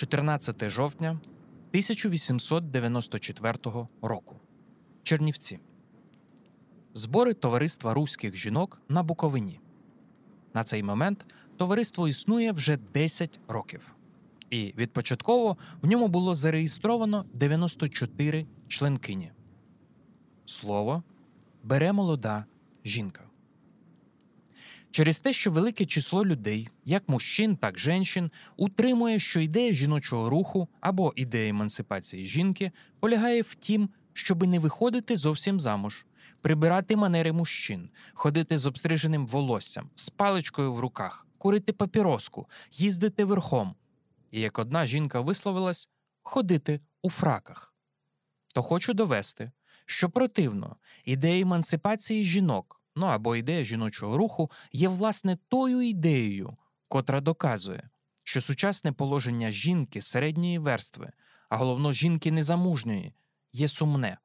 14 жовтня 1894 року. Чернівці. Збори Товариства руських жінок на Буковині. На цей момент товариство існує вже 10 років. І відпочатково в ньому було зареєстровано 94 членкині. Слово бере молода жінка. Через те, що велике число людей, як мужчин, так і жінчин, утримує, що ідея жіночого руху або ідея емансипації жінки полягає в тім, щоби не виходити зовсім замуж, прибирати манери мужчин, ходити з обстриженим волоссям, з паличкою в руках, курити папіроску, їздити верхом. І як одна жінка висловилась, ходити у фраках. То хочу довести, що противно ідея емансипації жінок ну або ідея жіночого руху є власне тою ідеєю, котра доказує, що сучасне положення жінки середньої верстви, а головно жінки незамужньої, є сумне,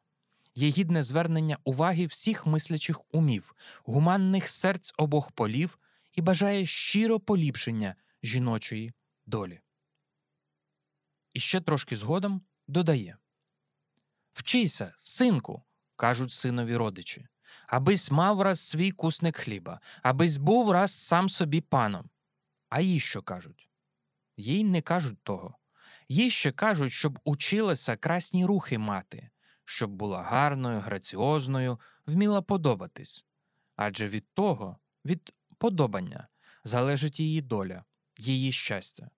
є гідне звернення уваги всіх мислячих умів, гуманних серць обох полів і бажає щиро поліпшення жіночої долі. І ще трошки згодом додає Вчися, синку, кажуть синові родичі абись мав раз свій кусник хліба, абись був раз сам собі паном. А їй що кажуть? Їй не кажуть того. Їй ще кажуть, щоб училася красні рухи мати, щоб була гарною, граціозною, вміла подобатись. Адже від того, від подобання, залежить її доля, її щастя.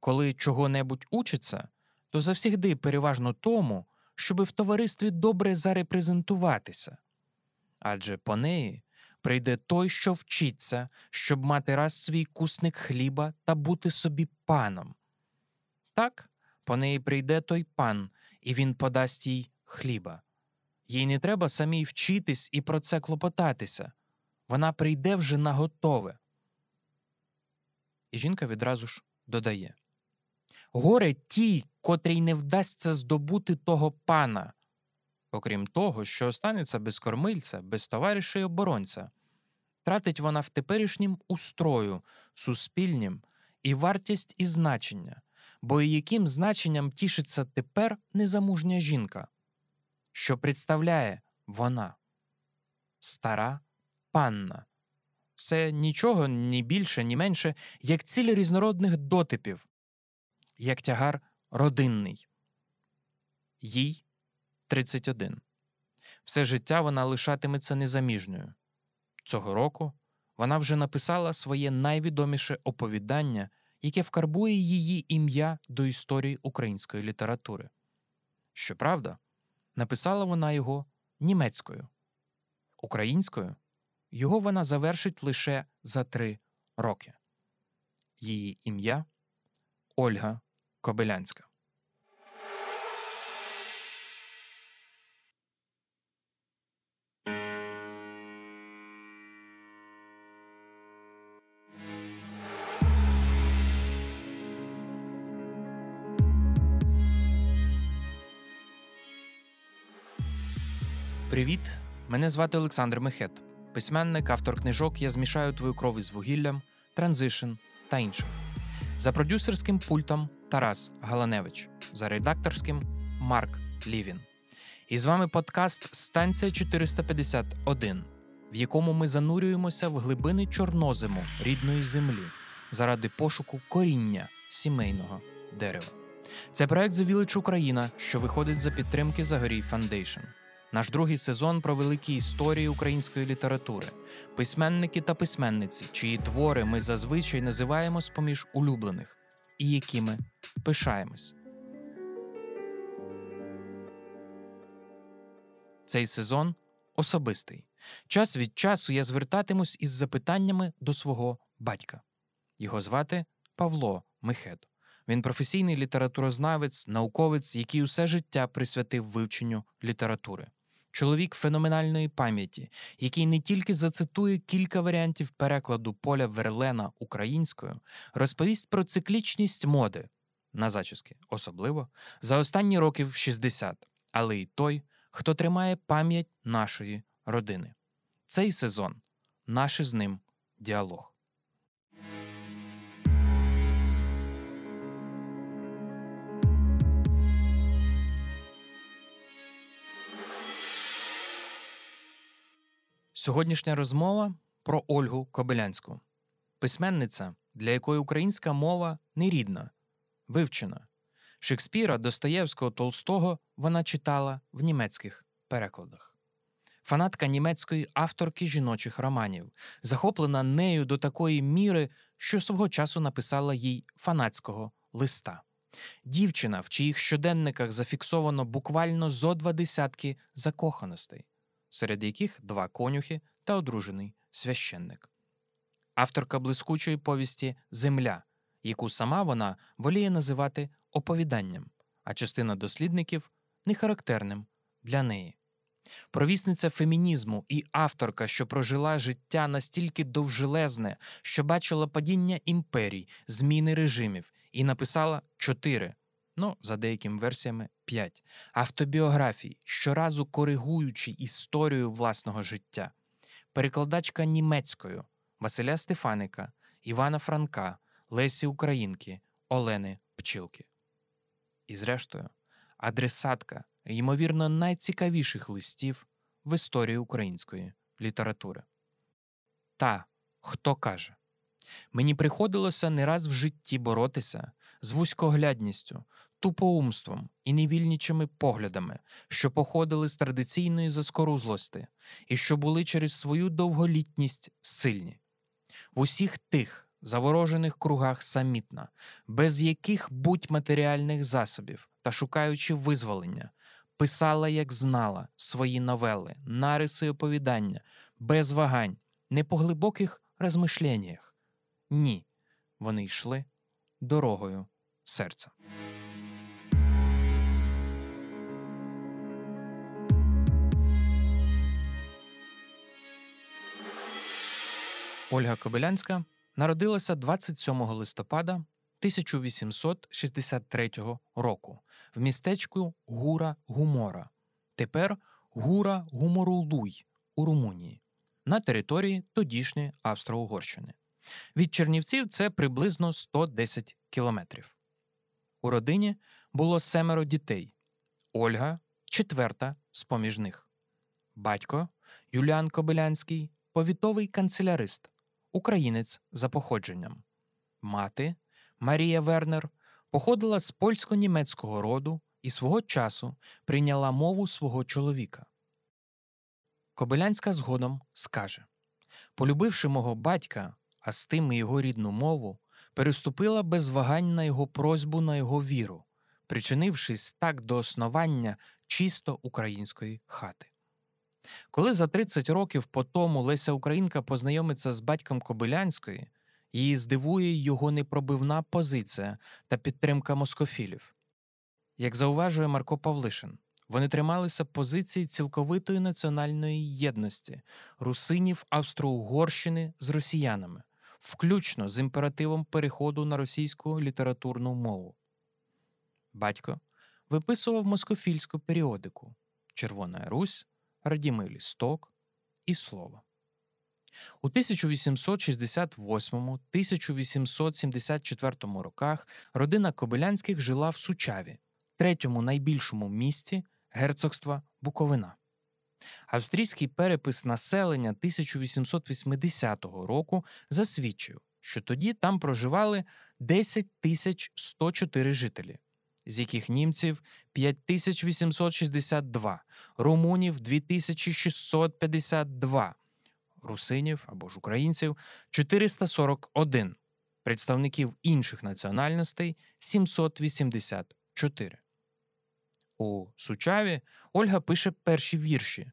Коли чого-небудь учиться, то завсігди переважно тому, щоби в товаристві добре зарепрезентуватися адже по неї прийде той, що вчиться, щоб мати раз свій кусник хліба та бути собі паном. Так, по неї прийде той пан, і він подасть їй хліба. Їй не треба самій вчитись і про це клопотатися. Вона прийде вже на готове. І жінка відразу ж додає Горе тій, котрій не вдасться здобути того пана, окрім того, що останеться без кормильця, без товариша й оборонця. Тратить вона в теперішнім устрою, суспільнім і вартість і значення, бо і яким значенням тішиться тепер незамужня жінка, що представляє вона стара панна. Це нічого ні більше, ні менше, як ціль різнородних дотипів, як тягар родинний. Їй 31. Все життя вона лишатиметься незаміжньою. Цього року вона вже написала своє найвідоміше оповідання, яке вкарбує її ім'я до історії української літератури. Щоправда, написала вона його німецькою, українською його вона завершить лише за три роки. Її ім'я Ольга Кобилянська. Привіт! Мене звати Олександр Мехет, письменник, автор книжок Я змішаю твою кров із вугіллям, транзишн та інших. За продюсерським пультом Тарас Галаневич, за редакторським Марк Лівін. І з вами подкаст Станція 451, в якому ми занурюємося в глибини чорнозиму рідної землі заради пошуку коріння сімейного дерева. Це проект The Village Україна, що виходить за підтримки Загорій Foundation. Наш другий сезон про великі історії української літератури, письменники та письменниці, чиї твори ми зазвичай називаємо з поміж улюблених і якими пишаємось. Цей сезон особистий. Час від часу я звертатимусь із запитаннями до свого батька. Його звати Павло Михет. Він професійний літературознавець, науковець, який усе життя присвятив вивченню літератури чоловік феноменальної пам'яті, який не тільки зацитує кілька варіантів перекладу поля Верлена українською, розповість про циклічність моди на зачіски, особливо за останні років 60, але й той, хто тримає пам'ять нашої родини. Цей сезон наш з ним діалог. Сьогоднішня розмова про Ольгу Кобилянську, письменниця, для якої українська мова нерідна, вивчена. Шекспіра, Достоєвського, Толстого вона читала в німецьких перекладах. Фанатка німецької авторки жіночих романів, захоплена нею до такої міри, що свого часу написала їй фанатського листа. Дівчина, в чиїх щоденниках зафіксовано буквально зо два десятки закоханостей, серед яких два конюхи та одружений священник. Авторка блискучої повісті Земля, яку сама вона воліє називати оповіданням, а частина дослідників нехарактерним для неї. Провісниця фемінізму і авторка, що прожила життя настільки довжелезне, що бачила падіння імперій, зміни режимів, і написала чотири, ну за деякими версіями п'ять автобіографій, щоразу коригуючи історію власного життя, перекладачка німецькою Василя Стефаника, Івана Франка, Лесі Українки, Олени Пчілки. І, зрештою, адресатка, ймовірно, найцікавіших листів в історії української літератури. Та, хто каже, мені приходилося не раз в житті боротися з вузькоглядністю, тупоумством і невільничими поглядами, що походили з традиційної заскорузлости і що були через свою довголітність сильні. В усіх тих заворожених кругах самітна, без яких будь матеріальних засобів та шукаючи визволення, писала, як знала, свої новели, нариси оповідання, без вагань, не по глибоких розмишленнях. Ні, вони йшли дорогою серця. Ольга Кобилянська народилася 27 листопада 1863 року в містечку Гура Гумора, тепер Гура Гуморулуй у Румунії, на території тодішньої Австро-Угорщини. Від Чернівців це приблизно 110 кілометрів. У родині було семеро дітей. Ольга четверта з поміж них. Батько Юліан Кобилянський, повітовий канцелярист, українець за походженням. Мати Марія Вернер походила з польсько-німецького роду і свого часу прийняла мову свого чоловіка. Кобилянська згодом скаже Полюбивши мого батька, а з тим і його рідну мову, переступила без вагань на його просьбу на його віру, причинившись так до основання чисто української хати. Коли за 30 років по тому Леся Українка познайомиться з батьком Кобилянської, її здивує його непробивна позиція та підтримка москофілів. Як зауважує Марко Павлишин, вони трималися позиції цілковитої національної єдності русинів Австро-Угорщини з росіянами, включно з імперативом переходу на російську літературну мову. Батько виписував москофільську періодику Червона Русь, Радімий Лісток і Слово. У 1868-1874 роках родина Кобилянських жила в Сучаві, третьому найбільшому місті герцогства Буковина. Австрійський перепис населення 1880 року засвідчив, що тоді там проживали 10 104 жителі, з яких німців 5862, румунів 2652, русинів або ж українців 441, представників інших національностей 784. У Сучаві Ольга пише перші вірші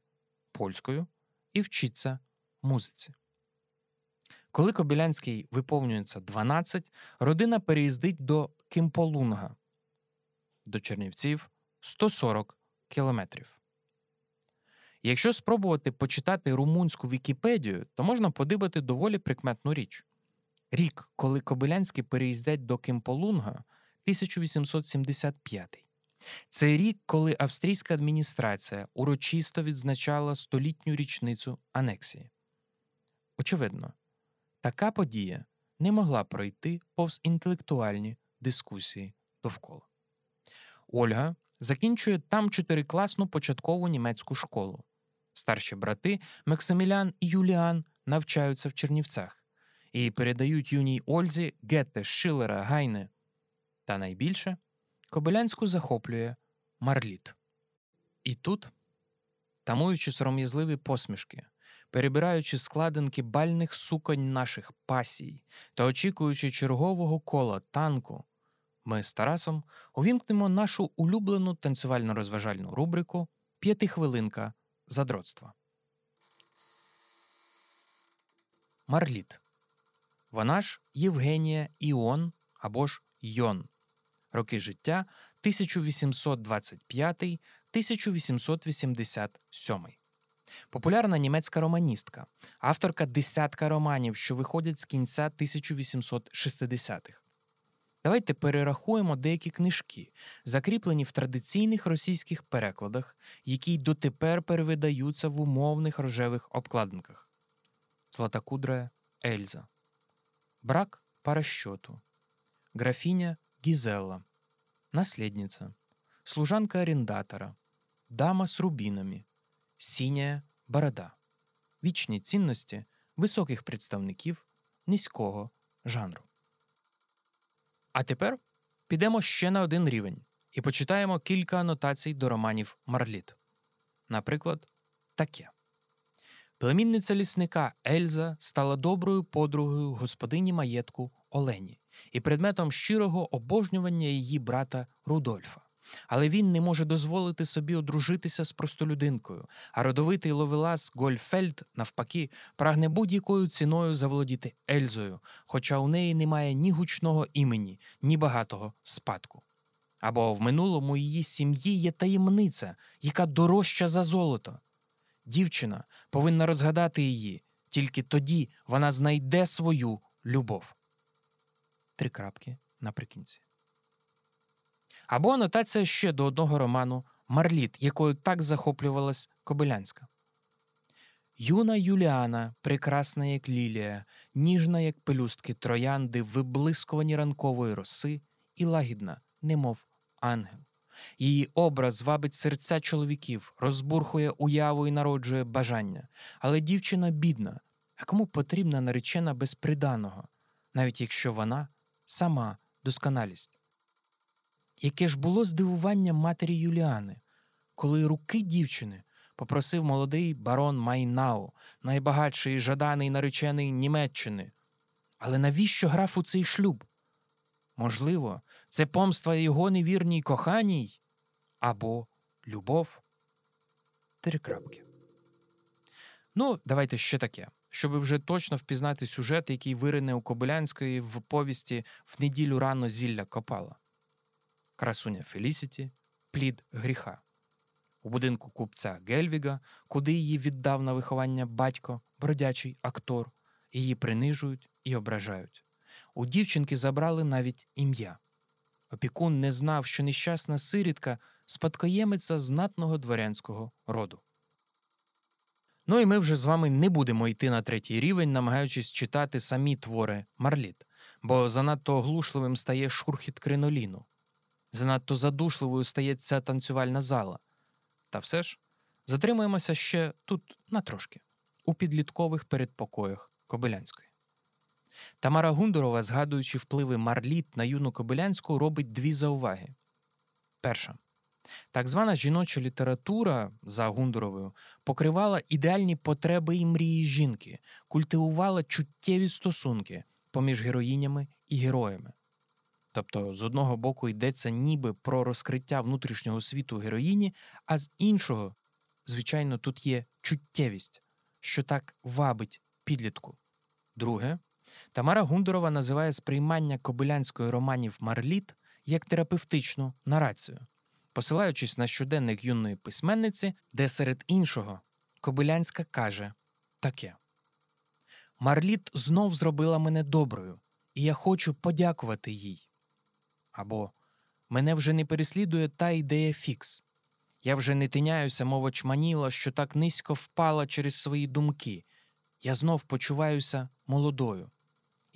польською і вчиться музиці. Коли Кобилянський виповнюється 12, родина переїздить до Кимполунга, до Чернівців 140 кілометрів. Якщо спробувати почитати румунську Вікіпедію, то можна подибати доволі прикметну річ. Рік, коли Кобилянські переїздять до Кимполунга, 1875. Це рік, коли австрійська адміністрація урочисто відзначала столітню річницю анексії. Очевидно, така подія не могла пройти повз інтелектуальні дискусії довкола. Ольга закінчує там чотирикласну початкову німецьку школу. Старші брати Максимілян і Юліан навчаються в Чернівцях і передають юній Ользі Гетте, Шилера, Гайне. Та найбільше Кобилянську захоплює Марліт. І тут, тамуючи сором'язливі посмішки, перебираючи складинки бальних суконь наших пасій та очікуючи чергового кола танку, ми з Тарасом увімкнемо нашу улюблену танцювально-розважальну рубрику П'ятихвилинка задротства. Марліт. Вона ж Євгенія Іон або ж Йон. Роки життя 1825-1887. Популярна німецька романістка, авторка десятка романів, що виходять з кінця 1860-х. Давайте перерахуємо деякі книжки, закріплені в традиційних російських перекладах, які дотепер перевидаються в умовних рожевих обкладинках. Златокудрая Ельза, Брак по расчету, Графиня Гизелла, Наследница, Служанка арендатора, Дама з рубінами, Сіня борода, вічні цінності високих представників низького жанру. А тепер підемо ще на один рівень і почитаємо кілька анотацій до романів Марліт. Наприклад, таке. Племінниця лісника Ельза стала доброю подругою господині маєтку Олені і предметом щирого обожнювання її брата Рудольфа. Але він не може дозволити собі одружитися з простолюдинкою, а родовитий ловелас Гольфельд, навпаки, прагне будь-якою ціною заволодіти Ельзою, хоча у неї немає ні гучного імені, ні багатого спадку. Або в минулому її сім'ї є таємниця, яка дорожча за золото. Дівчина повинна розгадати її, тільки тоді вона знайде свою любов. Три крапки наприкінці. Або анотація ще до одного роману Марліт, якою так захоплювалась Кобилянська. Юна Юліана, прекрасна, як лілія, ніжна, як пелюстки троянди, виблискувані ранкової роси, і лагідна, немов ангел. Її образ вабить серця чоловіків, розбурхує уяву і народжує бажання. Але дівчина бідна, а кому потрібна наречена безприданого, навіть якщо вона сама досконалість. Яке ж було здивування матері Юліани, коли руки дівчини попросив молодий барон Майнау, найбагатший жаданий наречений Німеччини. Але навіщо графу цей шлюб? Можливо, це помства його невірній коханій або любов. Три крапки. Ну, давайте ще таке, щоб вже точно впізнати сюжет, який вирине у Кобилянської в повісті в неділю рано зілля копала. Красуня Фелісіті, плід гріха. У будинку купця Гельвіга, куди її віддав на виховання батько, бродячий актор, її принижують і ображають. У дівчинки забрали навіть ім'я. Опікун не знав, що нещасна сирітка спадкоємиця знатного дворянського роду. Ну і ми вже з вами не будемо йти на третій рівень, намагаючись читати самі твори Марліт, бо занадто оглушливим стає шурхіт криноліну, занадто задушливою стає ця танцювальна зала. Та все ж затримуємося ще тут на трошки, у підліткових передпокоях Кобилянської. Тамара Гундурова, згадуючи впливи Марліт на юну Кобилянську, робить дві зауваги. Перша. Так звана жіноча література за Гундуровою покривала ідеальні потреби і мрії жінки, культивувала чуттєві стосунки поміж героїнями і героями. Тобто, з одного боку йдеться ніби про розкриття внутрішнього світу героїні, а з іншого, звичайно, тут є чуттєвість, що так вабить підлітку. Друге, Тамара Гундурова називає сприймання кобилянської романів Марліт як терапевтичну нарацію, посилаючись на щоденник юної письменниці, де серед іншого Кобилянська каже таке: Марліт знов зробила мене доброю, і я хочу подякувати їй. Або мене вже не переслідує та ідея фікс. Я вже не тиняюся, мов очманіла, що так низько впала через свої думки. Я знов почуваюся молодою.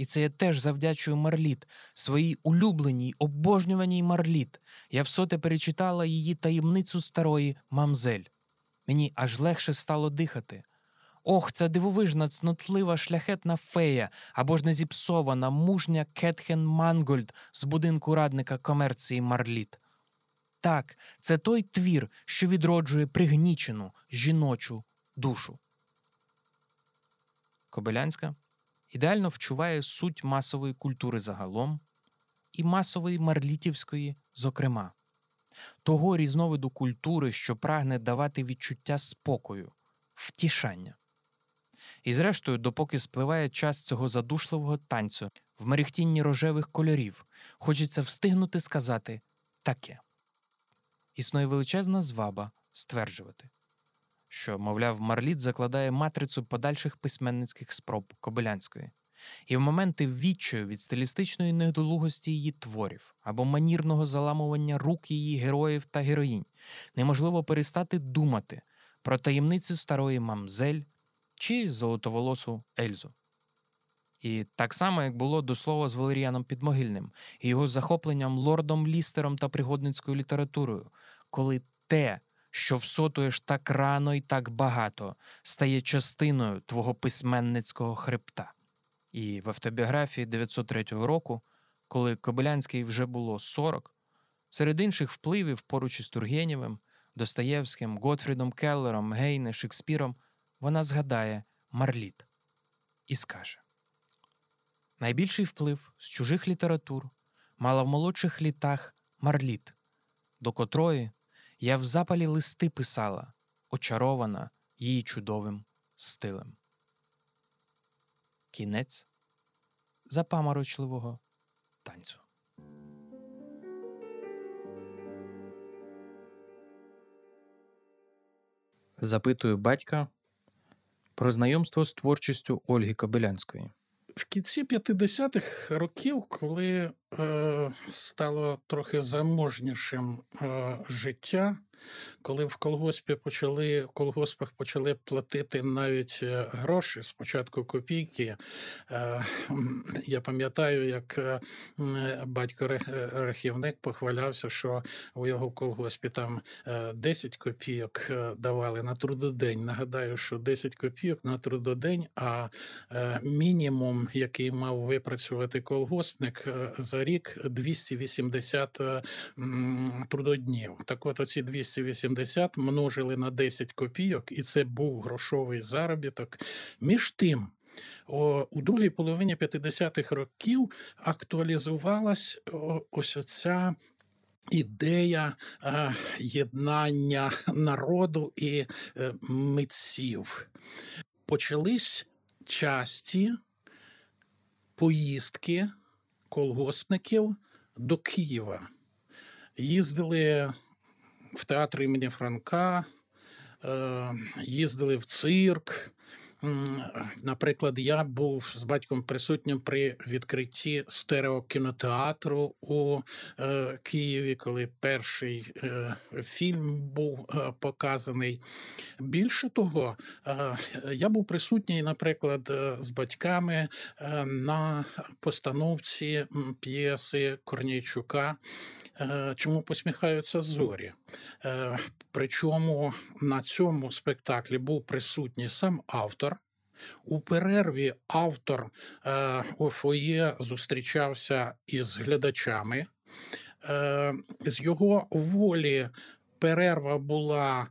І це я теж завдячую Марліт, своїй улюбленій, обожнюваній Марліт. Я всоте перечитала її таємницю старої мамзель. Мені аж легше стало дихати. Ох, ця дивовижна, цнотлива, шляхетна фея або ж не зіпсована, мужня Кетхен Мангольд з будинку радника комерції Марліт. Так, це той твір, що відроджує пригнічену жіночу душу. Кобилянська ідеально вчуває суть масової культури загалом і масової марлітівської, зокрема, того різновиду культури, що прагне давати відчуття спокою, втішання. І зрештою, допоки спливає час цього задушливого танцю в мерехтінні рожевих кольорів, хочеться встигнути сказати таке. Існує величезна зваба стверджувати, що, мовляв, Марліт закладає матрицю подальших письменницьких спроб Кобилянської, і в моменти відчаю від стилістичної недолугості її творів або манірного заламування рук її героїв та героїнь неможливо перестати думати про таємниці старої мамзель чи золотоволосу Ельзу. І так само, як було до слова з Валеріаном Підмогильним і його захопленням лордом Лістером та пригодницькою літературою, коли те, що всотуєш так рано і так багато, стає частиною твого письменницького хребта. І в автобіографії 903 року, коли Кобилянський вже було 40, серед інших впливів поруч із Тургенєвим, Достоєвським, Готфрідом Келлером, Гейне, Шекспіром, вона згадає Марліт і скаже: Найбільший вплив з чужих літератур мала в молодших літах Марліт, до котрої я в запалі листи писала, очарована її чудовим стилем. Кінець запаморочливого танцю. Запитую батька про знайомство з творчістю Ольги Кобилянської. В кінці 50-х років, коли стало трохи заможнішим е, життя, коли в колгоспі почали в колгоспах почали платити навіть е, гроші, спочатку копійки. Е, я пам'ятаю, як е, батько рахівник похвалявся, що у його колгоспі там 10 копійок давали на трудодень. Нагадаю, що 10 копійок на трудодень, а мінімум, який мав випрацювати колгоспник за рік 280 трудоднів. Так от оці 280 множили на 10 копійок, і це був грошовий заробіток. Між тим. У другій половині 50-х років актуалізувалась ось оця ідея єднання народу і е, митців. Почались часті поїздки колгоспників до Києва. Їздили в театр імені Франка, е, їздили в цирк. Наприклад, я був з батьком присутнім при відкритті стереокінотеатру у е, Києві, коли перший е, фільм був е, показаний. Більше того, е, я був присутній, наприклад, е, з батьками е, на постановці п'єси Корнійчука чому посміхаються зорі. Е, причому на цьому спектаклі був присутній сам автор. У перерві автор е, фоє зустрічався із глядачами. З його волі перерва була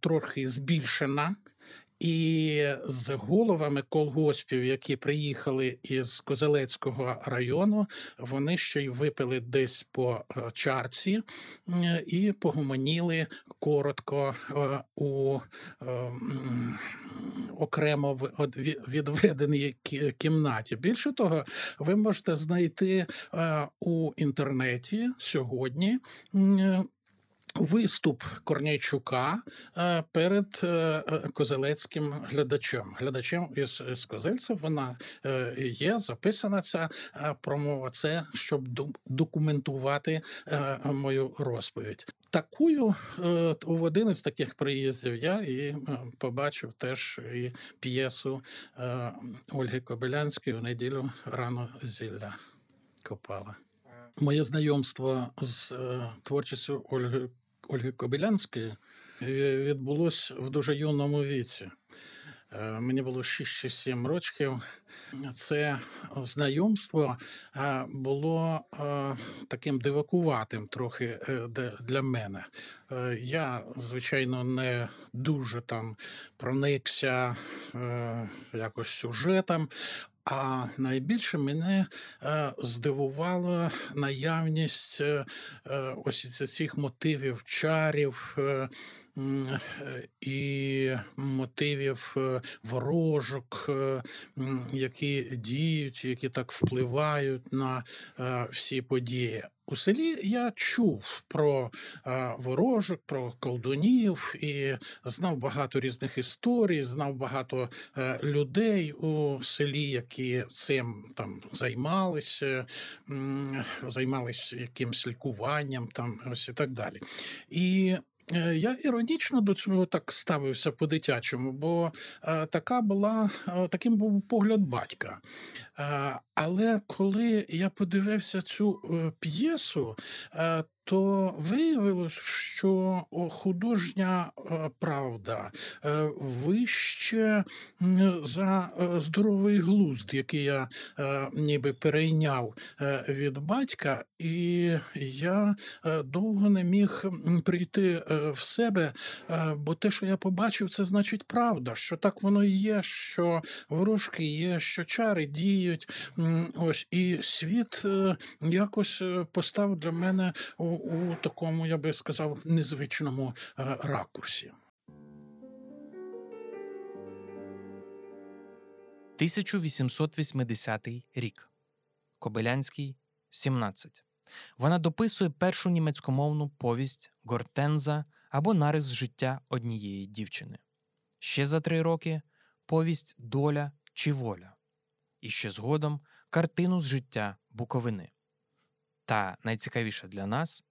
трохи збільшена. І з головами колгоспів, які приїхали із Козелецького району, вони ще й випили десь по е, чарці і погомоніли коротко е, у е, окремо відведеній кімнаті. Більше того, ви можете знайти у інтернеті сьогодні Виступ Корнійчука е, перед е, е, козелецьким глядачем. Глядачем із, із Козельця вона є записана ця промова. Це щоб документувати мою розповідь. Такою в один із таких приїздів я і побачив теж і п'єсу Ольги Кобилянської у неділю рано зілля копала. Моє знайомство з творчістю Ольги Ольги Кобилянської відбулось в дуже юному віці. Е, Мені було 6 чи 7 років. Це знайомство е, було е, таким дивакуватим трохи для мене. Я, звичайно, не дуже там проникся якось сюжетом. А найбільше мене е, здивувала наявність е, е, ось цих мотивів чарів і мотивів ворожок, які діють, які так впливають на всі події. У селі я чув про е, ворожок, про колдунів і знав багато різних історій, знав багато е, людей у селі, які цим там займалися, займалися якимсь лікуванням, там ось і так далі. І я іронічно до цього так ставився по-дитячому, бо е, така була, е, таким був погляд батька. Е, Але коли я подивився цю е, п'єсу, е, то виявилось, що художня е, правда е, вище за е, здоровий глузд, який я ніби перейняв від батька, і я довго не міг прийти в себе, бо те, що я побачив, це значить правда, що так воно і є, що ворожки є, що чари діють. Ось і світ якось постав для мене у, у такому, я би сказав, незвичному е, ракурсі. 1880 рік. Кобилянський 17. Вона дописує першу німецькомовну повість Гортенза або нарис життя однієї дівчини. Ще за три роки повість Доля чи воля. І ще згодом картину з життя Буковини. Та найцікавіше для нас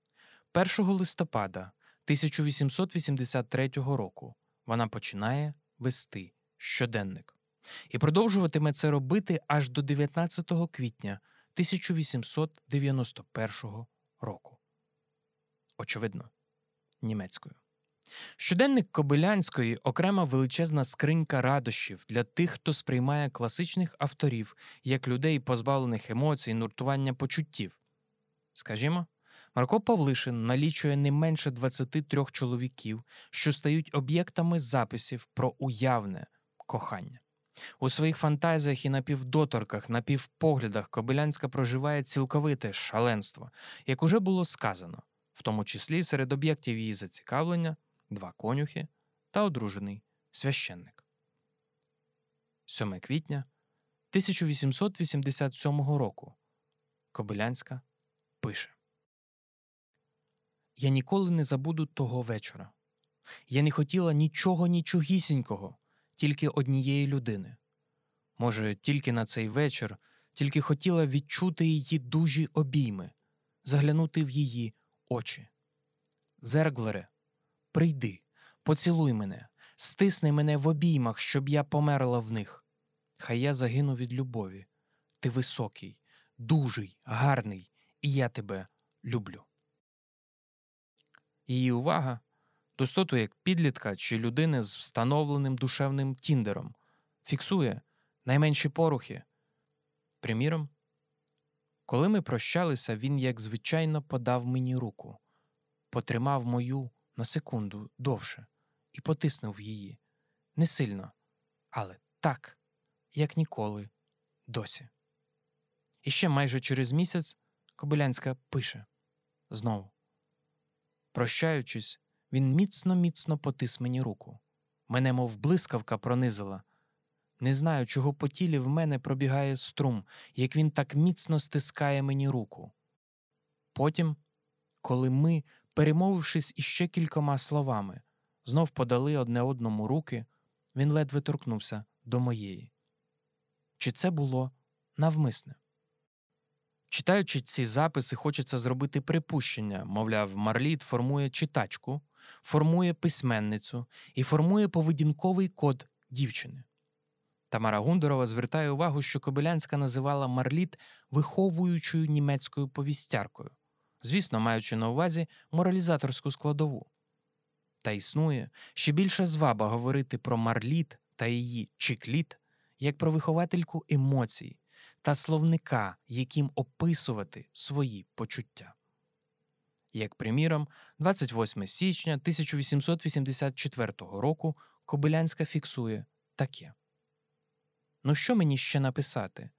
1 листопада 1883 року вона починає вести щоденник і продовжуватиме це робити аж до 19 квітня 1891 року. Очевидно, німецькою. Щоденник Кобилянської окрема величезна скринька радощів для тих, хто сприймає класичних авторів як людей, позбавлених емоцій, нуртування почуттів. Скажімо, Марко Павлишин налічує не менше 23 чоловіків, що стають об'єктами записів про уявне кохання. У своїх фантазіях і напівдоторках, напівпоглядах Кобилянська проживає цілковите шаленство, як уже було сказано, в тому числі серед об'єктів її зацікавлення два конюхи та одружений священник. 7 квітня 1887 року Кобилянська пише Я ніколи не забуду того вечора. Я не хотіла нічого нічогісінького, тільки однієї людини. Може, тільки на цей вечір, тільки хотіла відчути її дужі обійми, заглянути в її очі. Зерглере, прийди, поцілуй мене, стисни мене в обіймах, щоб я померла в них. Хай я загину від любові. Ти високий, дужий, гарний, і я тебе люблю. Її увага достоту як підлітка чи людини з встановленим душевним тіндером, фіксує найменші порухи. Приміром, коли ми прощалися, він, як звичайно, подав мені руку, потримав мою на секунду довше і потиснув її не сильно, але так, як ніколи досі. І ще майже через місяць Кобилянська пише знову. Прощаючись, він міцно міцно потис мені руку. Мене, мов блискавка, пронизила. Не знаю, чого по тілі в мене пробігає струм, як він так міцно стискає мені руку. Потім, коли ми, перемовившись іще кількома словами, знов подали одне одному руки, він ледве торкнувся до моєї. Чи це було навмисне? Читаючи ці записи, хочеться зробити припущення, мовляв, Марліт формує читачку, формує письменницю і формує поведінковий код дівчини. Тамара Гундорова звертає увагу, що Кобилянська називала Марліт виховуючою німецькою повістяркою, звісно, маючи на увазі моралізаторську складову. Та існує ще більша зваба говорити про марліт та її chick lit, як про виховательку емоцій та словника, яким описувати свої почуття. Як приміром, 28 січня 1884 року Кобилянська фіксує таке. Ну, що мені ще написати?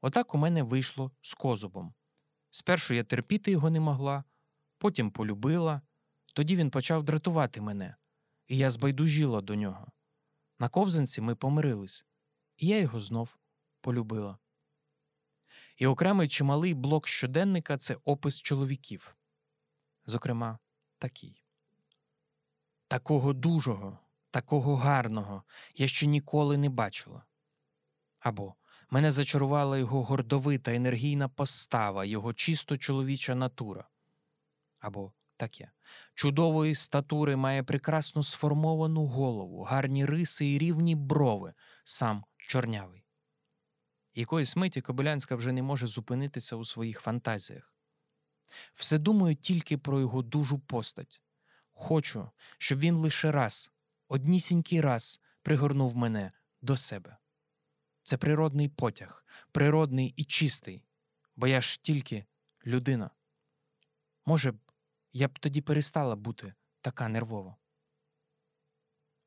Отак у мене вийшло з козубом. Спершу я терпіти його не могла, потім полюбила, тоді він почав дратувати мене, і я збайдужіла до нього. На ковзанці ми помирились, і я його знов полюбила. І окремий чималий блок щоденника це опис чоловіків. Зокрема, такий. Такого дужого, такого гарного я ще ніколи не бачила. Або мене зачарувала його гордовита енергійна постава, його чисто чоловіча натура. Або таке. Чудової статури має прекрасно сформовану голову, гарні риси і рівні брови, сам чорнявий. Якоїсь миті Кобилянська вже не може зупинитися у своїх фантазіях. Все думаю тільки про його дужу постать. Хочу, щоб він лише раз, однісінький раз пригорнув мене до себе. Це природний потяг, природний і чистий, бо я ж тільки людина. Може я б тоді перестала бути така нервова.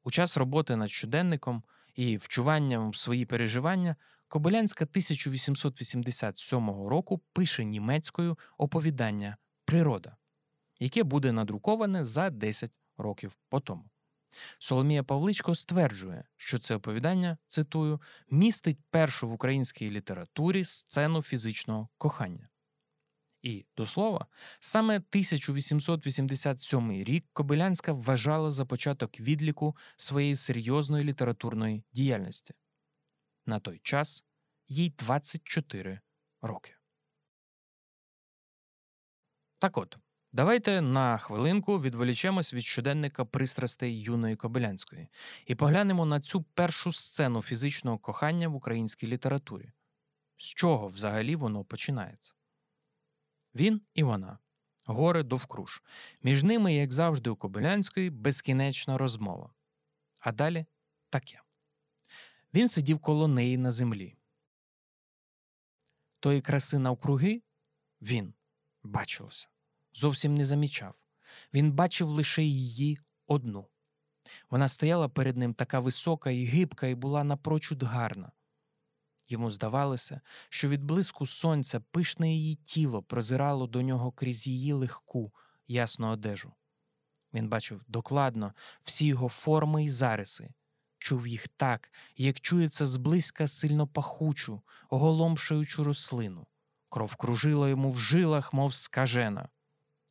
У час роботи над щоденником і вчуванням в свої переживання Кобилянська 1887 року пише німецькою оповідання Природа, яке буде надруковане за 10 років по тому. Соломія Павличко стверджує, що це оповідання, цитую, містить першу в українській літературі сцену фізичного кохання. І, до слова, саме 1887 рік Кобилянська вважала за початок відліку своєї серйозної літературної діяльності. На той час їй 24 роки. Так от, давайте на хвилинку відволічемось від щоденника пристрастей юної Кобилянської і поглянемо на цю першу сцену фізичного кохання в українській літературі. З чого взагалі воно починається? Він і вона. Гори довкруж. Між ними, як завжди, у Кобилянської, безкінечна розмова. А далі таке. Він сидів коло неї на землі. Тої краси навкруги він бачилося, зовсім не замічав. Він бачив лише її одну. Вона стояла перед ним така висока і гибка, і була напрочуд гарна. Йому здавалося, що від блиску сонця пишне її тіло прозирало до нього крізь її легку, ясну одежу. Він бачив докладно всі його форми і зариси, чув їх так, як чується зблизька сильно пахучу, оголомшуючу рослину. Кров кружила йому в жилах, мов скажена.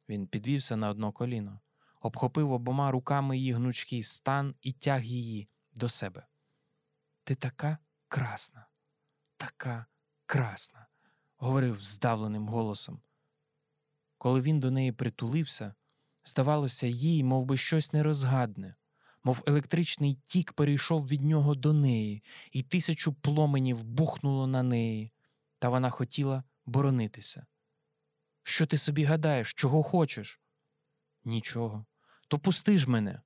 Він підвівся на одно коліно, обхопив обома руками її гнучкий стан і тяг її до себе. Ти така красна, така красна, говорив здавленим голосом. Коли він до неї притулився, здавалося, їй, мов би, щось нерозгадне, мов електричний тік перейшов від нього до неї, і тисячу пломенів бухнуло на неї, та вона хотіла боронитися. Що ти собі гадаєш, чого хочеш? Нічого. То пусти ж мене.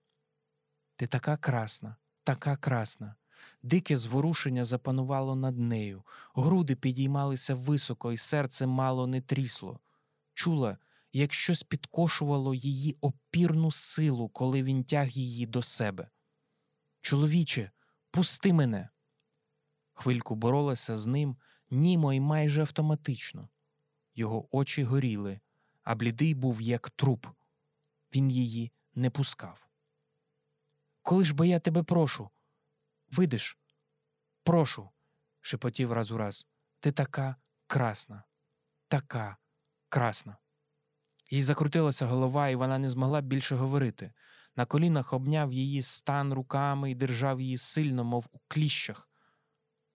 Ти така красна, така красна. Дике зворушення запанувало над нею, груди підіймалися високо, і серце мало не трісло. Чула, як щось підкошувало її опірну силу, коли він тяг її до себе. Чоловіче, пусти мене. Хвильку боролася з ним німо і майже автоматично. Його очі горіли, а блідий був як труп. Він її не пускав. Коли ж бо я тебе прошу, видиш, прошу, шепотів раз у раз. Ти така красна, така красна. Їй закрутилася голова, і вона не змогла більше говорити. На колінах обняв її стан руками і держав її сильно, мов у кліщах.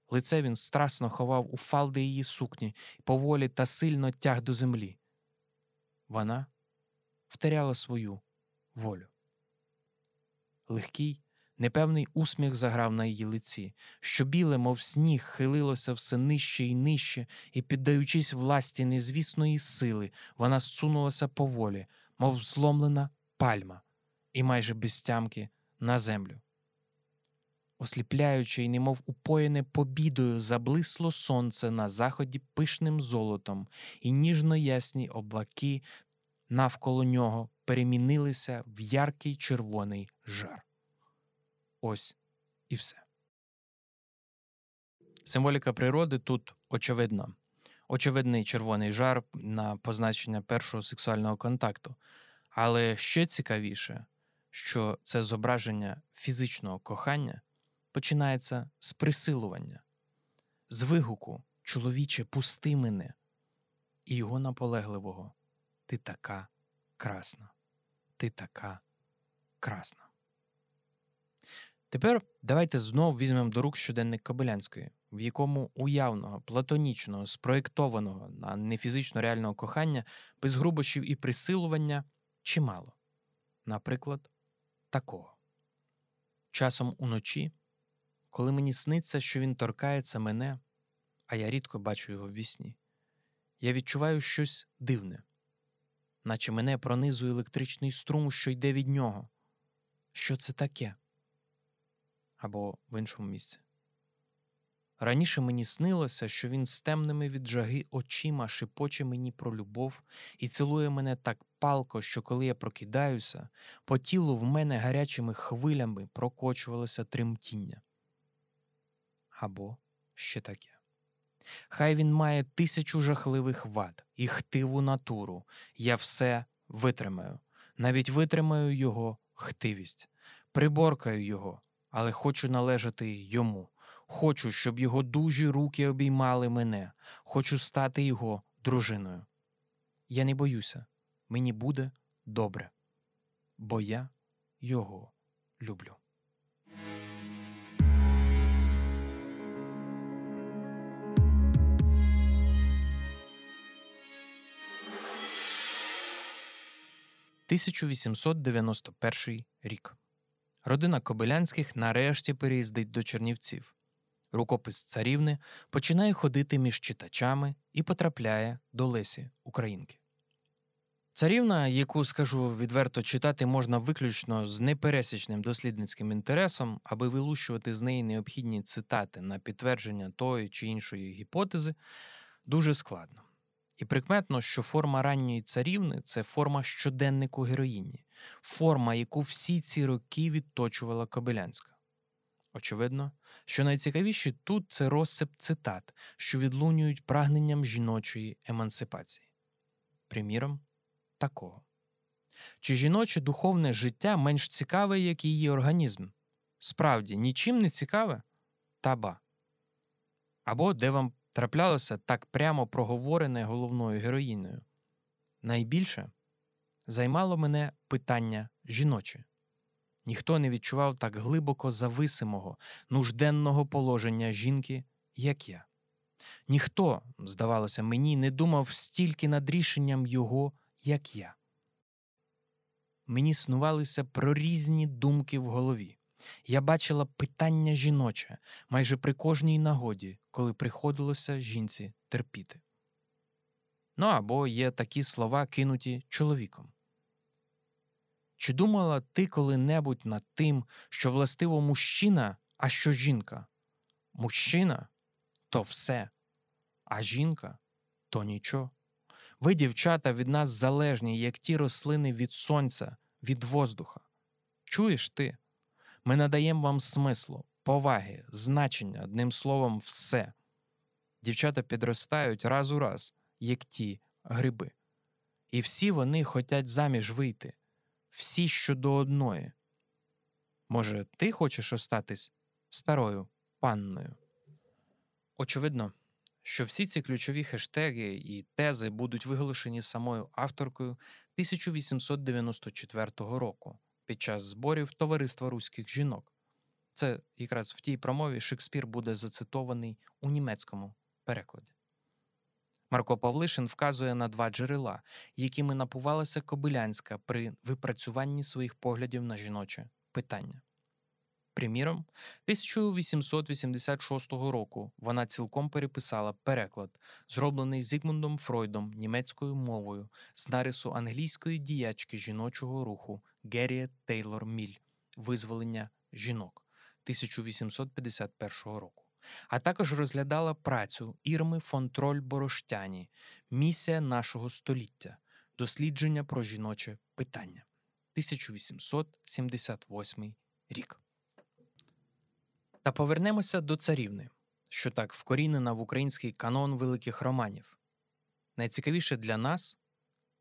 Лице він страсно ховав у фалди її сукні поволі та сильно тяг до землі. Вона втеряла свою волю. Легкий, непевний усміх заграв на її лиці, що біле, мов сніг, хилилося все нижче і нижче, і, піддаючись власті незвісної сили, вона зсунулася поволі, мов зломлена пальма, і майже без тямки на землю. Осліпляючи й немов упоєне побідою, заблисло сонце на заході пишним золотом, і ніжно ясні облаки навколо нього перемінилися в яркий червоний жар. Ось і все. Символіка природи тут очевидна. Очевидний червоний жар на позначення першого сексуального контакту. Але ще цікавіше, що це зображення фізичного кохання починається з присилування, з вигуку чоловіче, пусти мене, і його наполегливого Ти така красна, ти така красна. Тепер давайте знов візьмемо до рук щоденник Кобилянської, в якому уявного, платонічного, спроєктованого на нефізично реального кохання без грубощів і присилування чимало. Наприклад, такого. Часом уночі, коли мені сниться, що він торкається мене, а я рідко бачу його в вісні, я відчуваю щось дивне, наче мене пронизує електричний струм, що йде від нього. Що це таке? Або в іншому місці. Раніше мені снилося, що він з темними від жаги очима шепоче мені про любов і цілує мене так палко, що коли я прокидаюся, по тілу в мене гарячими хвилями прокочувалося тремтіння. Або ще таке. Хай він має тисячу жахливих вад і хтиву натуру. Я все витримаю, навіть витримаю його хтивість, приборкаю його, але хочу належати йому. Хочу, щоб його дужі руки обіймали мене, хочу стати його дружиною. Я не боюся, мені буде добре, бо я його люблю. «1891 рік. Родина Кобилянських нарешті переїздить до Чернівців. Рукопис царівни починає ходити між читачами і потрапляє до Лесі Українки. Царівна, яку скажу відверто читати можна виключно з непересічним дослідницьким інтересом, аби вилущувати з неї необхідні цитати на підтвердження тої чи іншої гіпотези, дуже складно. І прикметно, що форма ранньої царівни це форма щоденнику героїні, форма, яку всі ці роки відточувала Кобилянська. Очевидно, що найцікавіші тут це розсип цитат, що відлунюють прагненням жіночої емансипації. Приміром, такого. Чи жіноче духовне життя менш цікаве, як її організм? Справді, нічим не цікаве? Та ба. Або де вам траплялося так прямо проговорене головною героїною. Найбільше займало мене питання жіноче. Ніхто не відчував так глибоко зависимого, нужденного положення жінки, як я. Ніхто, здавалося, мені не думав стільки над рішенням його, як я. Мені снувалися прорізні думки в голові. Я бачила питання жіноче майже при кожній нагоді, коли приходилося жінці терпіти. Ну або є такі слова, кинуті чоловіком. Чи думала ти коли-небудь над тим, що властиво мужчина, а що жінка? Мужчина то все, а жінка то нічого. Ви, дівчата, від нас залежні, як ті рослини від сонця, від воздуха. Чуєш ти? Ми надаємо вам смислу, поваги, значення, одним словом, все. Дівчата підростають раз у раз, як ті гриби. І всі вони хочуть заміж вийти, всі щодо одної. Може, ти хочеш остатись старою панною? Очевидно, що всі ці ключові хештеги і тези будуть виголошені самою авторкою 1894 року під час зборів Товариства руських жінок. Це якраз в тій промові Шекспір буде зацитований у німецькому перекладі. Марко Павлишин вказує на два джерела, якими напувалася Кобилянська при випрацюванні своїх поглядів на жіноче питання. Приміром, 1886 року вона цілком переписала переклад, зроблений Зігмундом Фройдом німецькою мовою з нарису англійської діячки жіночого руху Герріет Тейлор Міль Визволення жінок 1851 року, а також розглядала працю Ірми фон Троль Бороштяні Місія нашого століття Дослідження про жіноче питання 1878 рік. Та повернемося до царівни, що так вкорінена в український канон великих романів. Найцікавіше для нас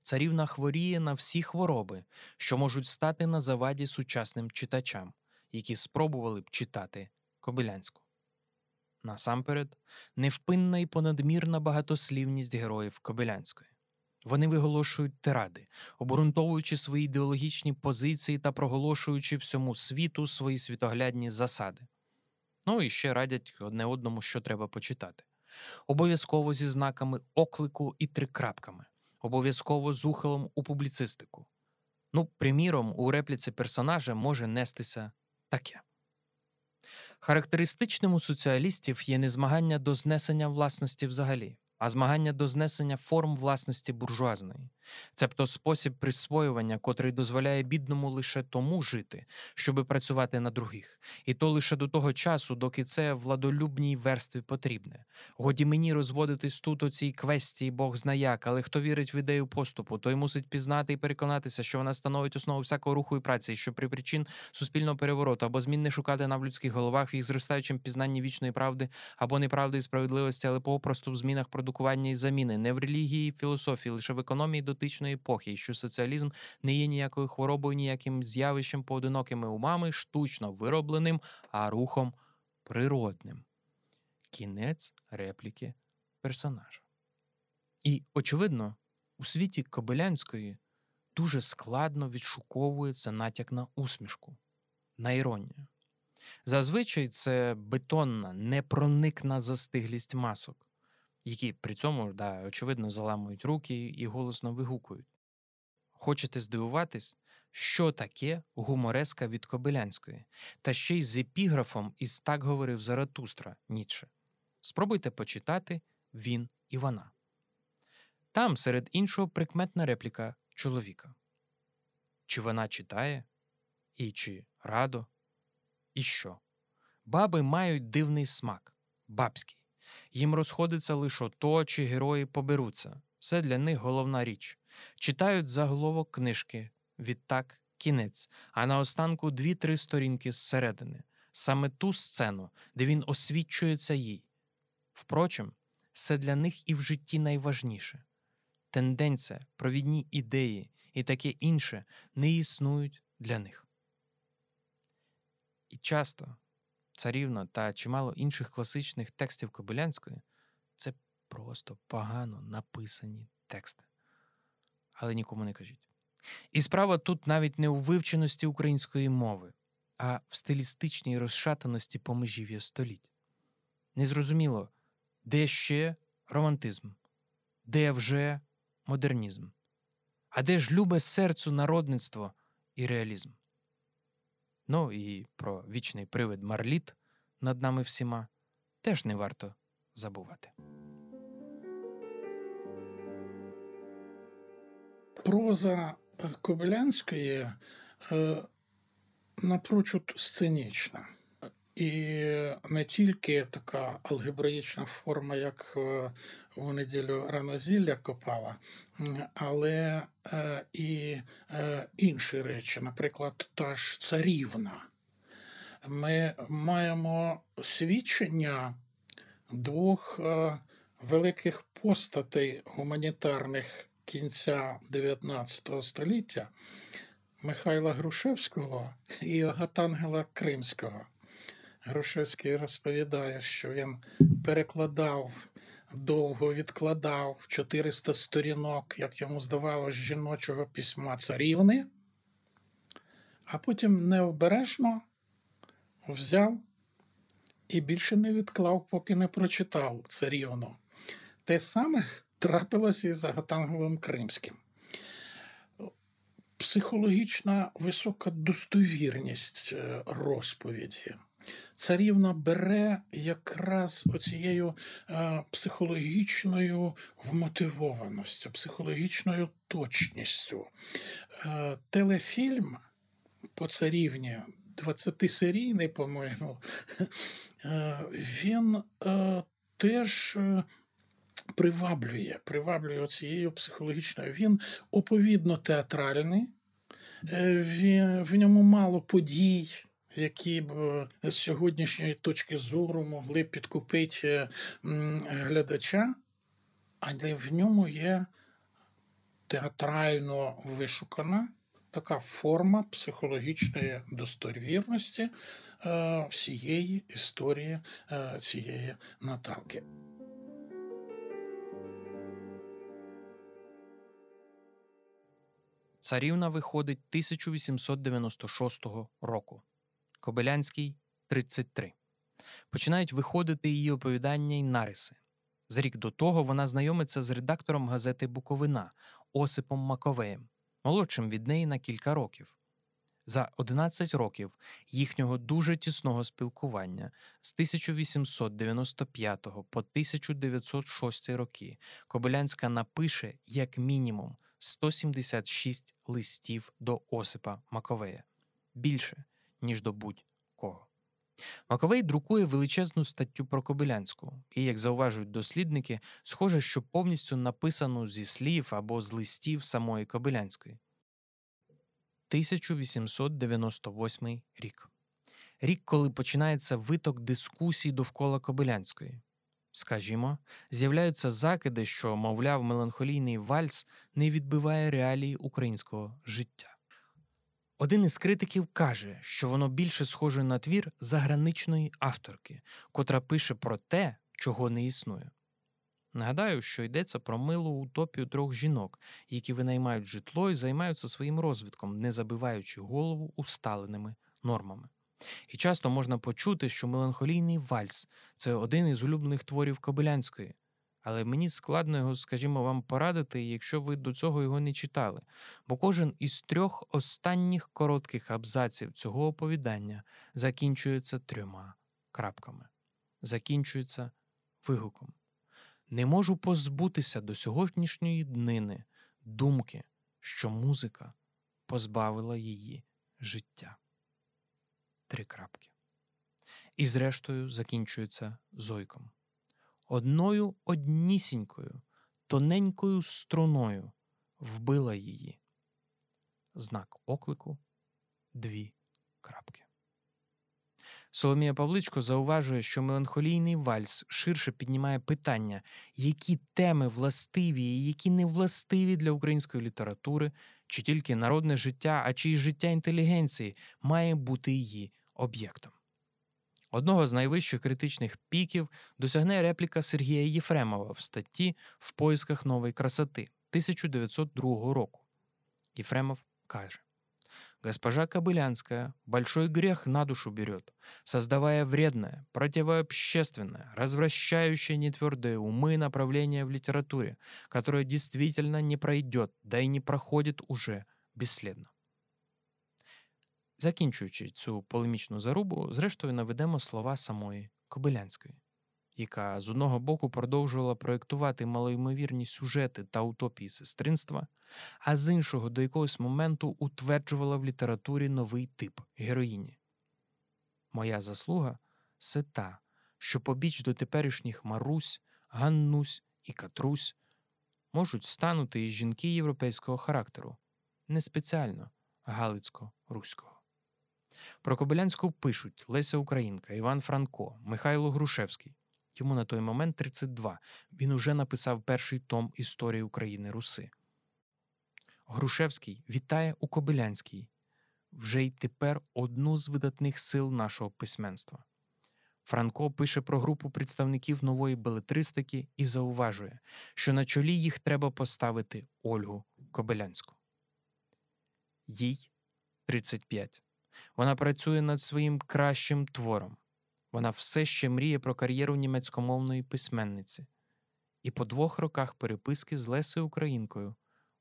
царівна хворіє на всі хвороби, що можуть стати на заваді сучасним читачам, які спробували б читати Кобилянську. Насамперед, невпинна і понадмірна багатослівність героїв Кобилянської. Вони виголошують тиради, обґрунтовуючи свої ідеологічні позиції та проголошуючи всьому світу свої світоглядні засади. Ну і ще радять одне одному, що треба почитати. Обов'язково зі знаками оклику і трикрапками, обов'язково з ухилом у публіцистику. Ну, приміром, у репліці персонажа може нестися таке. Характеристичним у соціалістів є не змагання до знесення власності взагалі, а змагання до знесення форм власності буржуазної, цебто спосіб присвоювання, котрий дозволяє бідному лише тому жити, щоби працювати на других, і то лише до того часу, доки це владолюбній верстві потрібне. Годі мені розводитись тут у цій квесті, Бог знає як, але хто вірить в ідею поступу, той мусить пізнати і переконатися, що вона становить основу всякого руху і праці, і що при причин суспільного перевороту або змін не шукати на в людських головах в їх зростаючим пізнанні вічної правди або неправди і справедливості, але попросту в змінах продукування і заміни, не в релігії і філософії, лише в економії дотичної епохи, і що соціалізм не є ніякою хворобою, ніяким з'явищем поодинокими умами, штучно виробленим, а рухом природним. Кінець репліки персонажа. І, очевидно, у світі Кобилянської дуже складно відшуковується натяк на усмішку, на іронію. Зазвичай це бетонна, непроникна застиглість масок, які при цьому, да, очевидно, заламують руки і голосно вигукують. Хочете здивуватись, що таке гумореска від Кобилянської, та ще й з епіграфом із так говорив Заратустра Ніцше. Спробуйте почитати він і вона. Там, серед іншого, прикметна репліка чоловіка. Чи вона читає, і чи радо, і що? Баби мають дивний смак, бабський. Їм розходиться лише то, чи герої поберуться. Це для них головна річ. Читають заголовок книжки, відтак кінець, а наостанку дві-три сторінки зсередини, саме ту сцену, де він освічується їй. Впрочем, це для них і в житті найважніше. Тенденція, провідні ідеї і таке інше не існують для них. І часто царівна та чимало інших класичних текстів Кобилянської це просто погано написані тексти. Але нікому не кажіть. І справа тут навіть не у вивченості української мови, а в стилістичній розшатаності помежів'я століть. Незрозуміло, де ще романтизм, де вже модернізм, а де ж любе серцю народництво і реалізм. Ну і про вічний привид Марліт над нами всіма теж не варто забувати. Проза е, Кобилянської е, напрочуд сценічна. І не тільки така алгебраїчна форма, як е, у неділю рано зілля копала, але е, і е, інші речі, наприклад, та ж царівна. Ми маємо свідчення двох е, великих постатей гуманітарних кінця 19 століття Михайла Грушевського і Гатангела Кримського. Грушевський розповідає, що він перекладав, довго відкладав 400 сторінок, як йому здавалось, жіночого письма царівни, а потім необережно взяв і більше не відклав, поки не прочитав царівну. Те саме трапилося і з Агатангелом Кримським. Психологічна висока достовірність е, розповіді. Царівна бере якраз оцією е, психологічною вмотивованістю, психологічною точністю. Е, телефільм по царівні, 20-серійний, по-моєму, е, він е, теж е, приваблює, приваблює цією психологічною. Він оповідно театральний, він, в ньому мало подій. Які б з сьогоднішньої точки зору могли підкупити глядача, але в ньому є театрально вишукана така форма психологічної достовірності е, всієї історії е, цієї Наталки. Царівна виходить 1896 року. Кобилянський 33. Починають виходити її оповідання й нариси. За рік до того вона знайомиться з редактором газети Буковина Осипом Маковеєм, молодшим від неї на кілька років. За 11 років їхнього дуже тісного спілкування з 1895 по 1906 роки Кобилянська напише як мінімум 176 листів до Осипа Маковея більше, ніж до будь-кого. Маковей друкує величезну статтю про Кобилянську, і, як зауважують дослідники, схоже, що повністю написану зі слів або з листів самої Кобилянської. 1898 рік. Рік, коли починається виток дискусій довкола Кобилянської. Скажімо, з'являються закиди, що, мовляв, меланхолійний вальс не відбиває реалії українського життя. Один із критиків каже, що воно більше схоже на твір заграничної авторки, котра пише про те, чого не існує. Нагадаю, що йдеться про милу утопію трьох жінок, які винаймають житло і займаються своїм розвитком, не забиваючи голову усталеними нормами. І часто можна почути, що меланхолійний вальс це один із улюблених творів Кобилянської, але мені складно його, скажімо, вам порадити, якщо ви до цього його не читали, бо кожен із трьох останніх коротких абзаців цього оповідання закінчується трьома крапками, закінчується вигуком. Не можу позбутися до сьогоднішньої днини думки, що музика позбавила її життя. Три крапки. І зрештою закінчується зойком одною однісінькою, тоненькою струною вбила її. Знак оклику дві крапки. Соломія Павличко зауважує, що меланхолійний вальс ширше піднімає питання, які теми властиві і які не властиві для української літератури, чи тільки народне життя, а чи й життя інтелігенції має бути її об'єктом. Одного з найвищих критичних піків досягне репліка Сергія Єфремова в статті В поисках нової красоти 1902 року. Ефремов каже: Госпожа Кобылянская большой грех на душу берет, создавая вредное, противообщественное, развращающее нетвердые умы направление в литературе, которое действительно не пройдет, да и не проходит уже бесследно. Закінчуючи цю полемічну зарубу, зрештою наведемо слова самої Кобилянської, яка з одного боку продовжувала проєктувати малоймовірні сюжети та утопії сестринства, а з іншого до якогось моменту утверджувала в літературі новий тип героїні. Моя заслуга все та, що побіч до теперішніх Марусь, Ганнусь і Катрусь можуть станути і жінки європейського характеру, не спеціально галицько-руського. Про Кобилянську пишуть Леся Українка, Іван Франко, Михайло Грушевський. Йому на той момент 32. Він уже написав перший том історії України Руси. Грушевський вітає у Кобилянській вже й тепер одну з видатних сил нашого письменства. Франко пише про групу представників нової белетристики і зауважує, що на чолі їх треба поставити Ольгу Кобилянську. Їй 35. Вона працює над своїм кращим твором. Вона все ще мріє про кар'єру німецькомовної письменниці. І по двох роках переписки з Лесею Українкою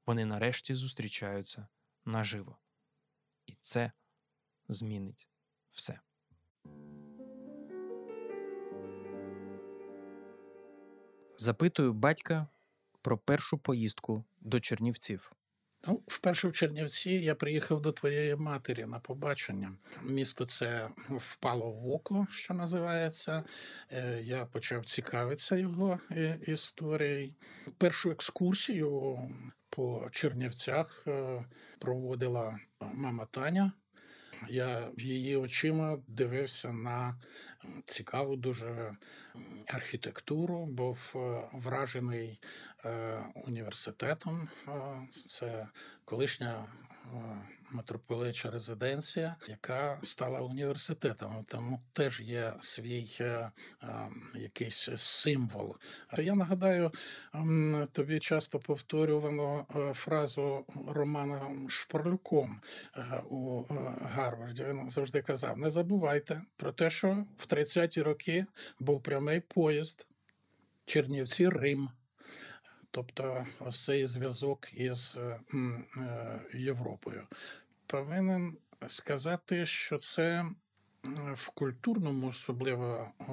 вони нарешті зустрічаються наживо. І це змінить все. Запитую батька про першу поїздку до Чернівців. Ну, вперше в Чернівці я приїхав до твоєї матері на побачення. Місто це впало в око, що називається. Е, Я почав цікавитися його е, історією. Першу екскурсію по Чернівцях е, проводила мама Таня. Я її очима дивився на цікаву дуже архітектуру, був е, вражений е, університетом. Е, Це колишня митрополича резиденція, яка стала університетом. Тому теж є свій е, е, якийсь символ. Я нагадаю, тобі часто повторювано е, фразу Романа Шпорлюком е, у е, Гарварді. Він завжди казав: не забувайте про те, що в 30-ті роки був прямий поїзд Чернівці Рим. Тобто ось цей зв'язок із е, е, Європою. Повинен сказати, що це в культурному особливо е,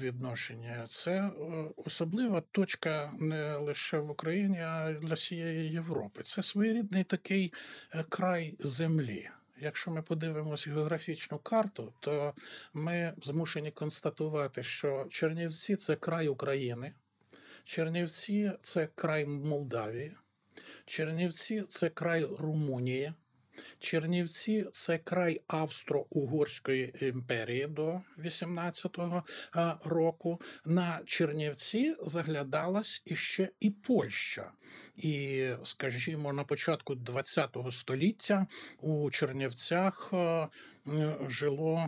відношенні, це особлива точка не лише в Україні, а й для всієї Європи. Це своєрідний такий край землі. Якщо ми подивимося географічну карту, то ми змушені констатувати, що Чернівці це край України. Чернівці це край Молдавії, Чернівці це край Румунії, Чернівці це край Австро-Угорської імперії до 18-го е, року. На Чернівці заглядалась іще і Польща. І, скажімо, на початку ХХ століття у Чернівцях е, жило,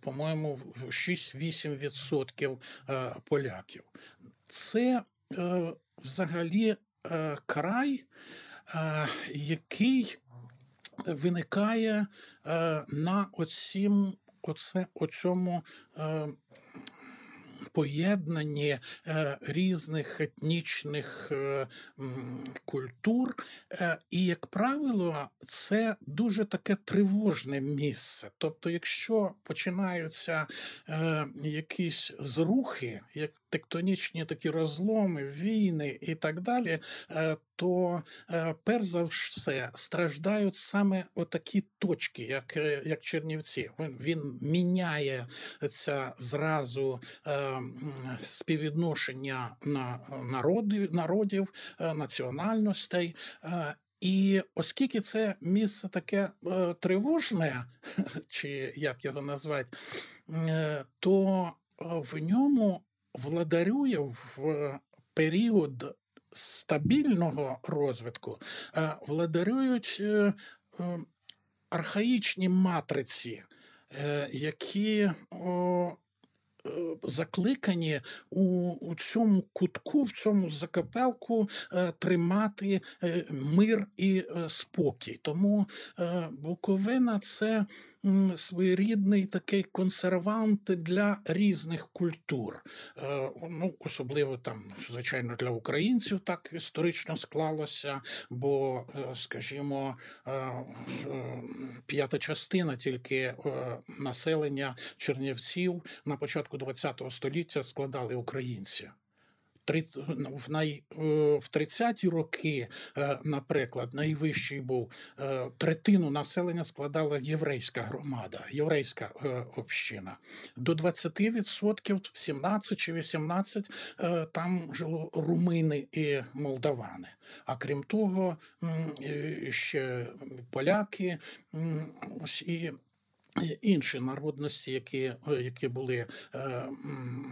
по-моєму, 6-8% е, поляків. Це е, взагалі е, край, е, який виникає е, на оцім, оце, оцьому е, поєднанні е, різних етнічних е, культур. Е, і, як правило, це дуже таке тривожне місце. Тобто, якщо починаються якісь зрухи, як тектонічні такі розломи, війни і так далі, то е, перш за все страждають саме отакі точки, як, е, як Чернівці. Він, він міняє це зразу е, співвідношення на народів, народів е, національностей. Е, і оскільки це місце таке е, тривожне, чи як його назвати, е, то в ньому владарює в період стабільного розвитку, е, владарюють е, е, архаїчні матриці, які закликані у, у цьому кутку, в цьому закапелку тримати мир і спокій. Тому Буковина це своєрідний такий консервант для різних культур. Е, Ну, особливо там, звичайно, для українців так історично склалося, бо, е, скажімо, е, п'ята частина тільки населення Чернівців на початку ХХ століття складали українці. Ну, В, най, е, в 30-ті роки, е, наприклад, найвищий був е, третину населення складала єврейська громада, єврейська община. До 20%, 17 чи 18, е, там жило румини і молдавани. А крім того, ще поляки, ось і. Інші народності, які, які були е,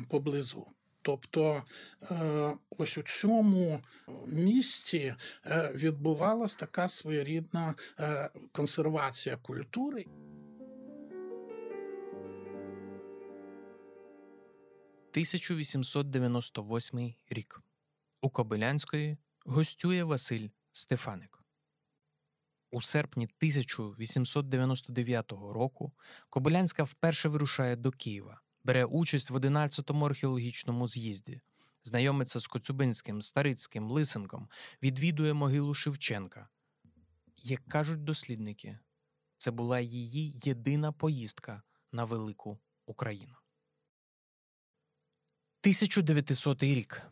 поблизу. Тобто е, ось у цьому місці е, відбувалась така своєрідна е, консервація культури. 1898 рік. У Кобилянської гостює Василь Стефаник. У серпні 1899 року Кобилянська вперше вирушає до Києва, бере участь в 11-му археологічному з'їзді, знайомиться з Коцюбинським, Старицьким, Лисенком, відвідує могилу Шевченка. Як кажуть дослідники, це була її єдина поїздка на велику Україну. 1900 рік.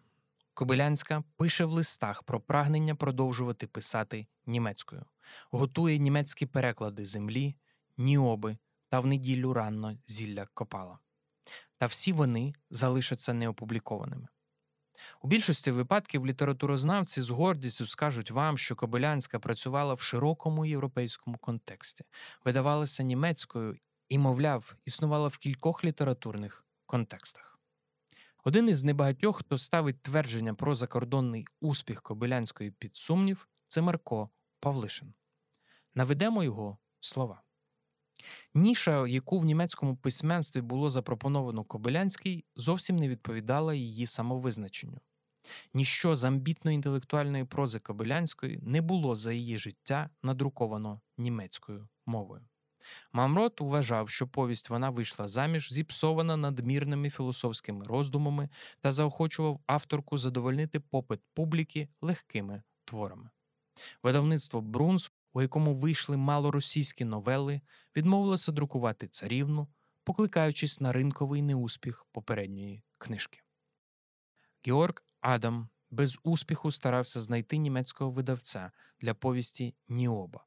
Кобилянська пише в листах про прагнення продовжувати писати німецькою, готує німецькі переклади землі, ніоби та в неділю ранно зілля копала. Та всі вони залишаться неопублікованими. У більшості випадків літературознавці з гордістю скажуть вам, що Кобилянська працювала в широкому європейському контексті, видавалася німецькою і, мовляв, існувала в кількох літературних контекстах. Один із небагатьох, хто ставить твердження про закордонний успіх Кобилянської під сумнів, це Марко Павлишин. Наведемо його слова. Ніша, яку в німецькому письменстві було запропоновано Кобилянській, зовсім не відповідала її самовизначенню. Ніщо з амбітної інтелектуальної прози Кобилянської не було за її життя надруковано німецькою мовою. Мамрот вважав, що повість вона вийшла заміж, зіпсована надмірними філософськими роздумами та заохочував авторку задовольнити попит публіки легкими творами. Видавництво Брунс, у якому вийшли малоросійські новели, відмовилося друкувати царівну, покликаючись на ринковий неуспіх попередньої книжки. Георг Адам без успіху старався знайти німецького видавця для повісті Ніоба.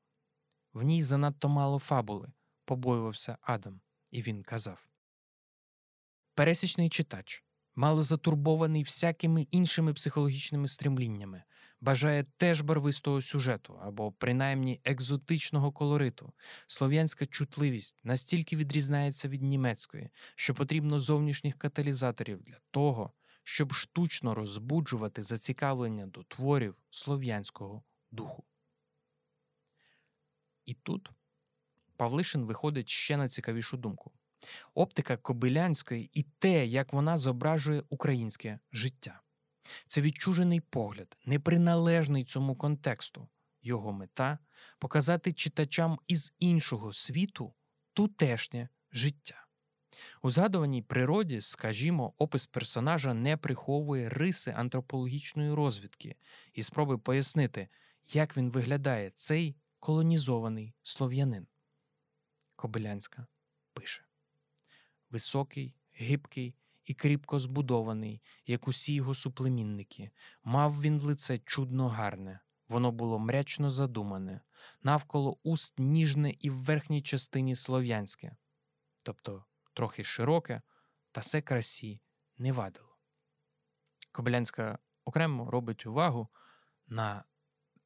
В ній занадто мало фабули, побоювався Адам, і він казав. Пересічний читач, мало затурбований всякими іншими психологічними стремліннями, бажає теж барвистого сюжету або принаймні екзотичного колориту. Слов'янська чутливість настільки відрізняється від німецької, що потрібно зовнішніх каталізаторів для того, щоб штучно розбуджувати зацікавлення до творів слов'янського духу. І тут Павлишин виходить ще на цікавішу думку. Оптика Кобилянської і те, як вона зображує українське життя. Це відчужений погляд, неприналежний цьому контексту. Його мета показати читачам із іншого світу тутешнє життя. У згадуваній природі, скажімо, опис персонажа не приховує риси антропологічної розвідки і спроби пояснити, як він виглядає цей колонізований слов'янин. Кобилянська пише Високий, гибкий і кріпко збудований, як усі його суплемінники, мав він лице чудно гарне, воно було мрячно задумане, навколо уст ніжне і в верхній частині слов'янське, тобто трохи широке, та се красі не вадило. Кобилянська окремо робить увагу на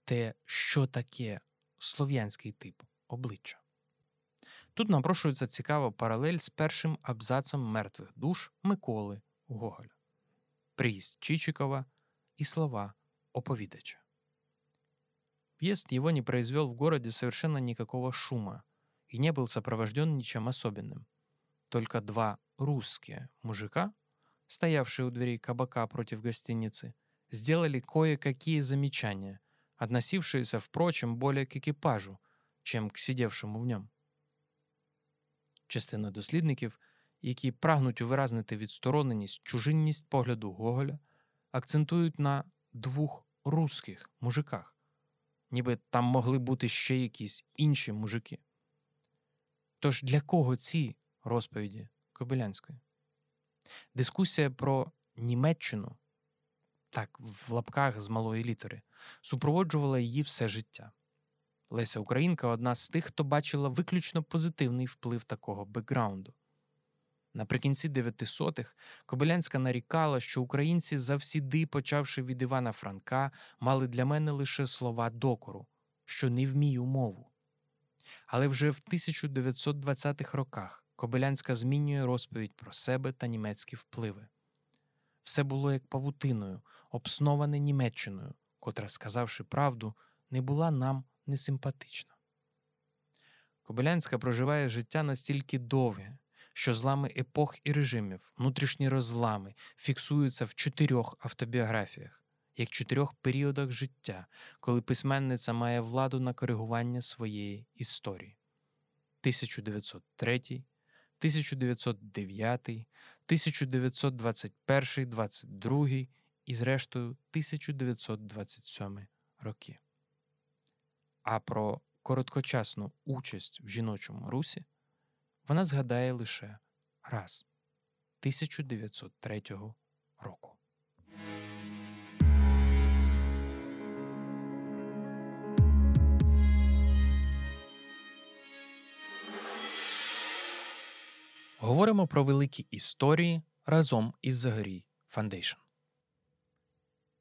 те, що таке слов'янський тип обличчя. Тут напрошується цікава паралель з першим абзацом мертвих душ Миколи Гоголя, приїзд Чичикова и слова оповидача. Въезд его не произвел в городе совершенно никакого шума и не был сопровожден ничем особенным. Только два русские мужика, стоявшие у дверей кабака против гостиницы, сделали кое-какие замечания, относившиеся, впрочем, более к экипажу, чем к сидевшему в нем. Частина дослідників, які прагнуть увиразнити відстороненість, чужинність погляду Гоголя, акцентують на двох русських мужиках, ніби там могли бути ще якісь інші мужики. Тож для кого ці розповіді Кобилянської? Дискусія про Німеччину, так, в лапках з малої літери, супроводжувала її все життя. Леся Українка одна з тих, хто бачила виключно позитивний вплив такого бекграунду. Наприкінці 900-х Кобилянська нарікала, що українці завсіди, почавши від Івана Франка, мали для мене лише слова докору, що не вмію мову. Але вже в 1920-х роках Кобилянська змінює розповідь про себе та німецькі впливи. Все було як павутиною, обсноване Німеччиною, котра, сказавши правду, не була нам несимпатична. Кобилянська проживає життя настільки довге, що злами епох і режимів, внутрішні розлами фіксуються в чотирьох автобіографіях, як чотирьох періодах життя, коли письменниця має владу на коригування своєї історії: 1903, 1909, 1921, 22 і, зрештою, 1927 роки а про короткочасну участь в жіночому русі вона згадає лише раз 1903 року. Говоримо про великі історії разом із Zagoriy Foundation.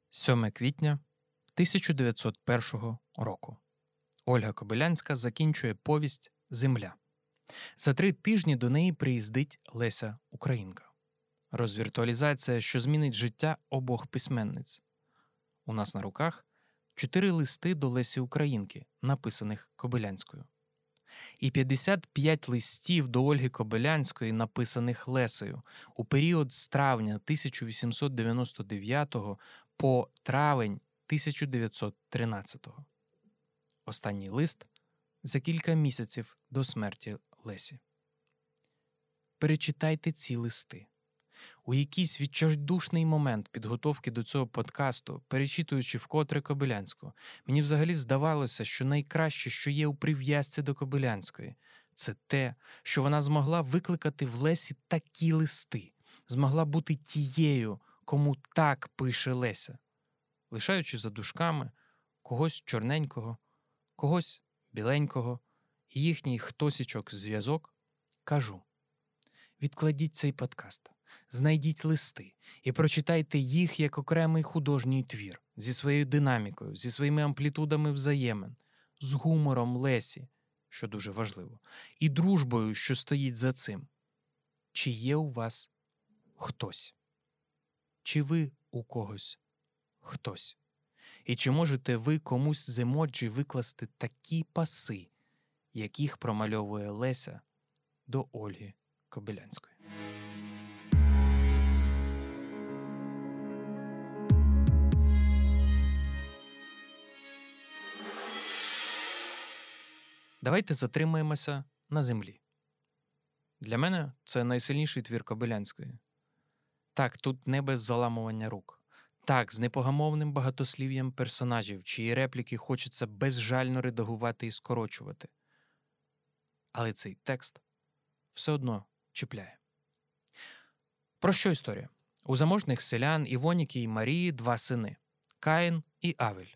7 квітня 1901 року. Ольга Кобилянська закінчує повість Земля. За три тижні до неї приїздить Леся Українка. Розвіртуалізація, що змінить життя обох письменниць. У нас на руках чотири листи до Лесі Українки, написаних Кобилянською, і 55 листів до Ольги Кобилянської, написаних Лесею у період з травня 1899 по травень 1913. Останній лист за кілька місяців до смерті Лесі. Перечитайте ці листи. У якийсь відчайдушний момент підготовки до цього подкасту, перечитуючи вкотре Кобилянську, мені взагалі здавалося, що найкраще, що є у прив'язці до Кобилянської, це те, що вона змогла викликати в Лесі такі листи, змогла бути тією, кому так пише Леся, лишаючи за дужками когось чорненького, когось біленького, і їхній хтосічок зв'язок, кажу: відкладіть цей подкаст, знайдіть листи і прочитайте їх як окремий художній твір зі своєю динамікою, зі своїми амплітудами взаємин, з гумором Лесі, що дуже важливо, і дружбою, що стоїть за цим. Чи є у вас хтось? Чи ви у когось хтось? І чи можете ви комусь з емоджі викласти такі паси, яких промальовує Леся до Ольги Кобилянської? Давайте затримаємося на землі. Для мене це найсильніший твір Кобилянської. Так, тут не без заламування рук. Так, з непогамовним багатослів'ям персонажів, чиї репліки хочеться безжально редагувати і скорочувати. Але цей текст все одно чіпляє. Про що історія? У заможних селян Івоніки і Марії два сини Каїн і Авель.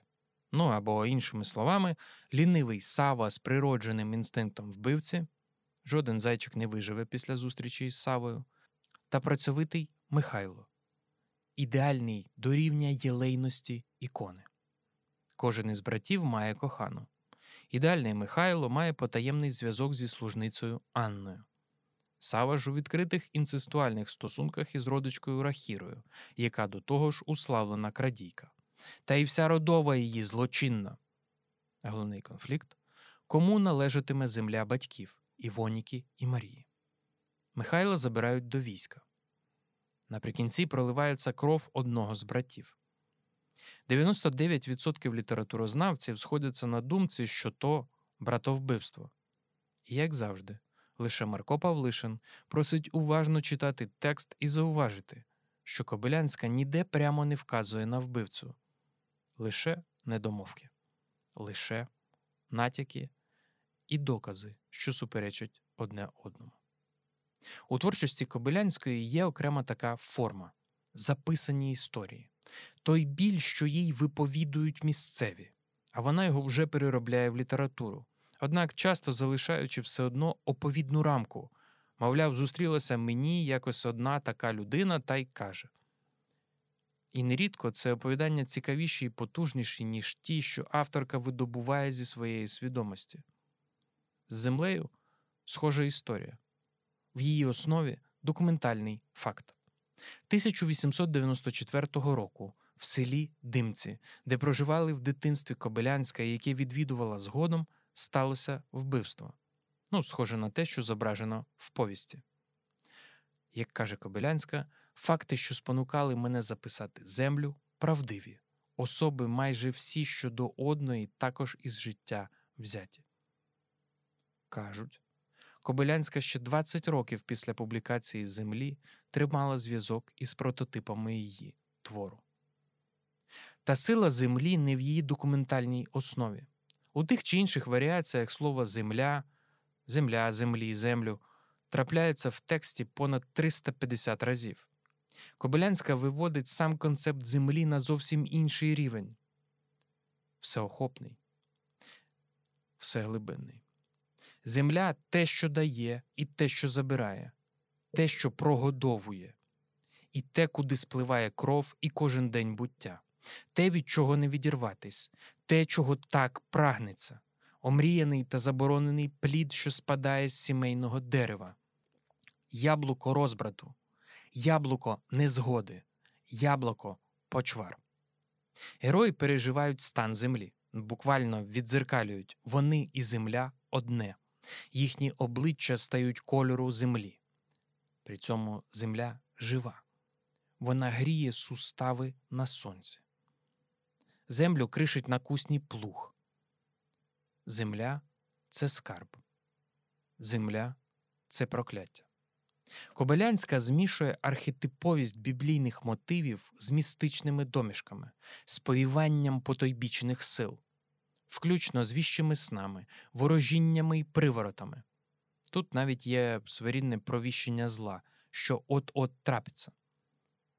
Ну або, іншими словами, лінивий Сава з природженим інстинктом вбивці. Жоден зайчик не виживе після зустрічі із Савою, та працьовитий Михайло ідеальний до рівня єлейності ікони. Кожен із братів має кохану. Ідеальний Михайло має потаємний зв'язок зі служницею Анною. Сава ж у відкритих інцестуальних стосунках із родичкою Рахірою, яка до того ж уславлена крадійка. Та й вся родова її злочинна. Головний конфлікт кому належатиме земля батьків Івоніки і Марії. Михайла забирають до війська. Наприкінці проливається кров одного з братів. 99% літературознавців сходяться на думці, що то братовбивство. І, як завжди, лише Марко Павлишин просить уважно читати текст і зауважити, що Кобилянська ніде прямо не вказує на вбивцю, лише недомовки, лише натяки і докази, що суперечать одне одному. У творчості Кобилянської є окрема така форма записані історії, той біль, що їй виповідують місцеві, а вона його вже переробляє в літературу, однак часто залишаючи все одно оповідну рамку, мовляв, зустрілася мені якось одна така людина та й каже. І нерідко це оповідання цікавіші і потужніші, ніж ті, що авторка видобуває зі своєї свідомості. З землею схожа історія в її основі документальний факт. 1894 року в селі Димці, де проживали в дитинстві Кобилянська, яке відвідувала згодом, сталося вбивство. Ну, схоже на те, що зображено в повісті. Як каже Кобилянська, факти, що спонукали мене записати землю, правдиві, особи майже всі щодо одної, також із життя взяті. Кажуть, Кобилянська ще 20 років після публікації Землі тримала зв'язок із прототипами її твору. Та сила Землі не в її документальній основі. У тих чи інших варіаціях слова земля, земля, землі, землю трапляється в тексті понад 350 разів. Кобилянська виводить сам концепт землі на зовсім інший рівень всеохопний, всеглибинний. Земля те, що дає, і те, що забирає. те, що прогодовує, і те, куди спливає кров і кожен день буття, те, від чого не відірватись, те, чого так прагнеться, омріяний та заборонений плід, що спадає з сімейного дерева, яблуко розбрату, яблуко незгоди, яблуко почвар. Герої переживають стан землі, буквально віддзеркалюють вони і земля одне, їхні обличчя стають кольору землі. При цьому земля жива, вона гріє сустави на сонці. Землю кришить накусний плуг. Земля це скарб, земля це прокляття. Кобилянська змішує архетиповість біблійних мотивів з містичними домішками, сповіванням потойбічних сил, включно з віщими снами, ворожіннями і приворотами. Тут навіть є своєрідне провіщення зла, що от-от трапиться.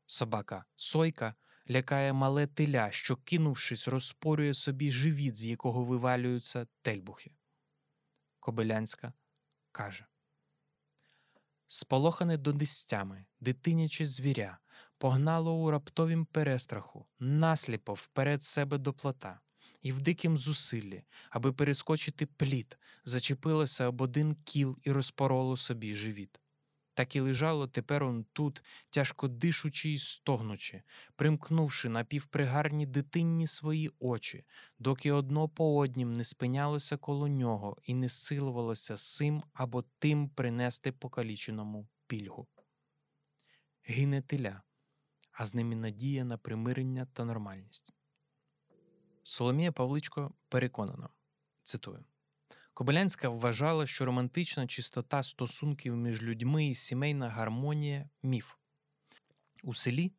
Собака сойка лякає мале теля, що, кинувшись, розпорює собі живіт, з якого вивалюються тельбухи. Кобилянська каже Сполохане донестями, дитиняче звіря, погнало у раптовім перестраху, насліпо вперед себе до плота, і в дикім зусиллі, аби перескочити плід, зачепилося об один кіл і розпороло собі живіт. Так і лежало тепер он тут, тяжко дишучи й стогнучи, примкнувши напівпригарні дитинні свої очі, доки одно по однім не спинялося коло нього і не силувалося сим або тим принести покаліченому пільгу. Гине теля, а з ними надія на примирення та нормальність. Соломія Павличко переконана цитую. Кобилянська вважала, що романтична чистота стосунків між людьми і сімейна гармонія міф. У селі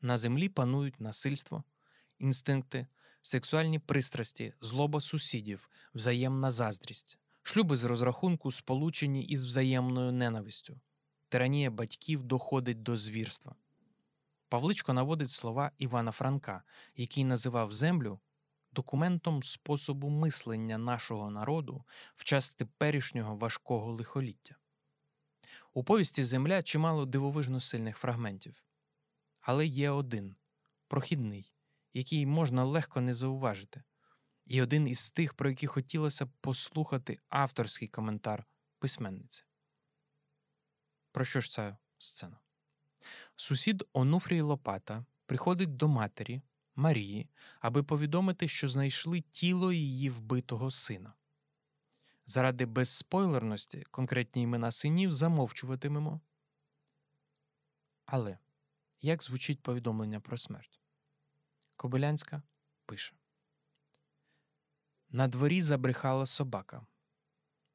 на землі панують насильство, інстинкти, сексуальні пристрасті, злоба сусідів, взаємна заздрість, шлюби з розрахунку сполучені із взаємною ненавистю, тиранія батьків доходить до звірства. Павличко наводить слова Івана Франка, який називав землю документом способу мислення нашого народу в час теперішнього важкого лихоліття. У повісті Земля чимало дивовижно сильних фрагментів, але є один прохідний, який можна легко не зауважити, і один із тих, про які хотілося б послухати авторський коментар письменниці. Про що ж ця сцена? Сусід Онуфрій Лопата приходить до матері Марії, аби повідомити, що знайшли тіло її вбитого сина. Заради безспойлерності конкретні імена синів замовчуватимемо. Але як звучить повідомлення про смерть? Кобилянська пише На дворі забрехала собака.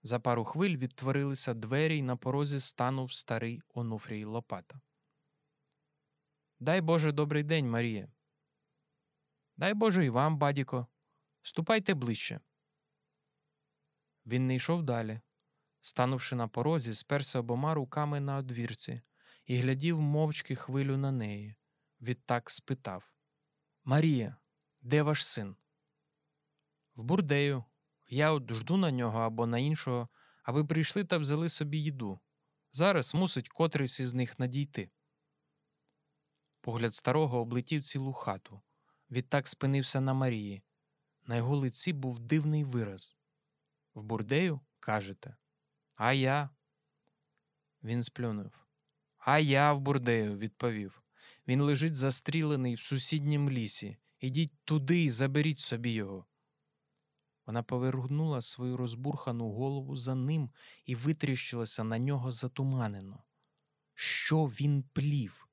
За пару хвиль відтворилися двері, й на порозі станув старий Онуфрій Лопата. Дай Боже добрий день, Марія. Дай Боже і вам, бадіко, ступайте ближче. Він не йшов далі, станувши на порозі, сперся обома руками на одвірці і глядів мовчки хвилю на неї. Відтак спитав Марія, де ваш син? В бурдею. Я от жду на нього або на іншого, аби прийшли та взяли собі їду. Зараз мусить котрийсь із них надійти. Погляд старого облетів цілу хату. Відтак спинився на Марії. На його лиці був дивний вираз. В бурдею, кажете? А я. Він сплюнув. А я в бурдею, відповів. Він лежить застрілений в сусіднім лісі. Ідіть туди і заберіть собі його. Вона повернула свою розбурхану голову за ним і витріщилася на нього затуманено. Що він плів?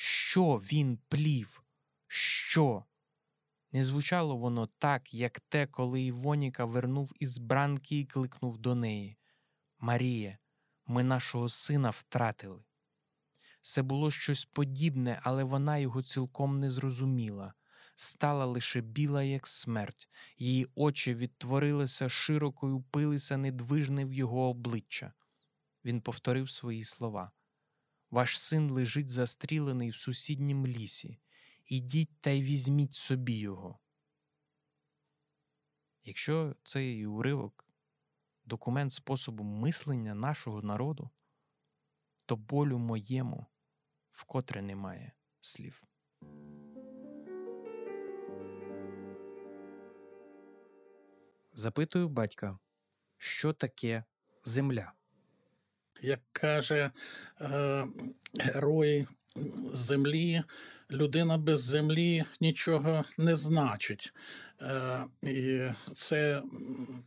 Що він плів? Що? Не звучало воно так, як те, коли Івоніка вернув із бранки і кликнув до неї Марія, ми нашого сина втратили. Це було щось подібне, але вона його цілком не зрозуміла. Стала лише біла, як смерть, її очі відтворилися широко і упилися недвижне в його обличчя. Він повторив свої слова Ваш син лежить застрілений в сусіднім лісі. Ідіть та й візьміть собі його. Якщо цей уривок документ способу мислення нашого народу, то болю моєму, вкотре немає слів. Запитую батька, що таке земля? Як каже е, герой землі, людина без землі нічого не значить. Е, і це,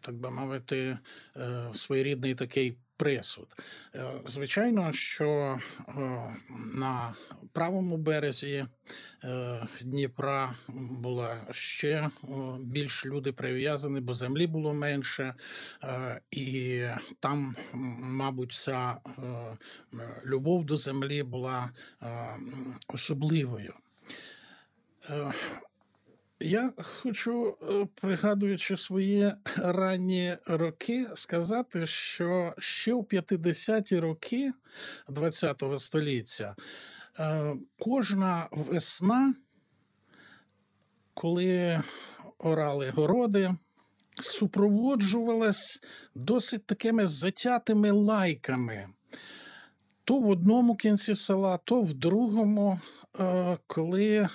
так би мовити, е, своєрідний такий присуд. Е, звичайно, що е, на правому березі е, Дніпра була ще більш люди прив'язані, бо землі було менше, і там, мабуть, е, любов до землі була особливою. Я хочу, е, пригадуючи свої ранні роки, сказати, що ще в 50-ті роки ХХ століття е, кожна весна, коли орали городи, супроводжувалась досить такими затятими лайками. То в одному кінці села, то в другому, е, коли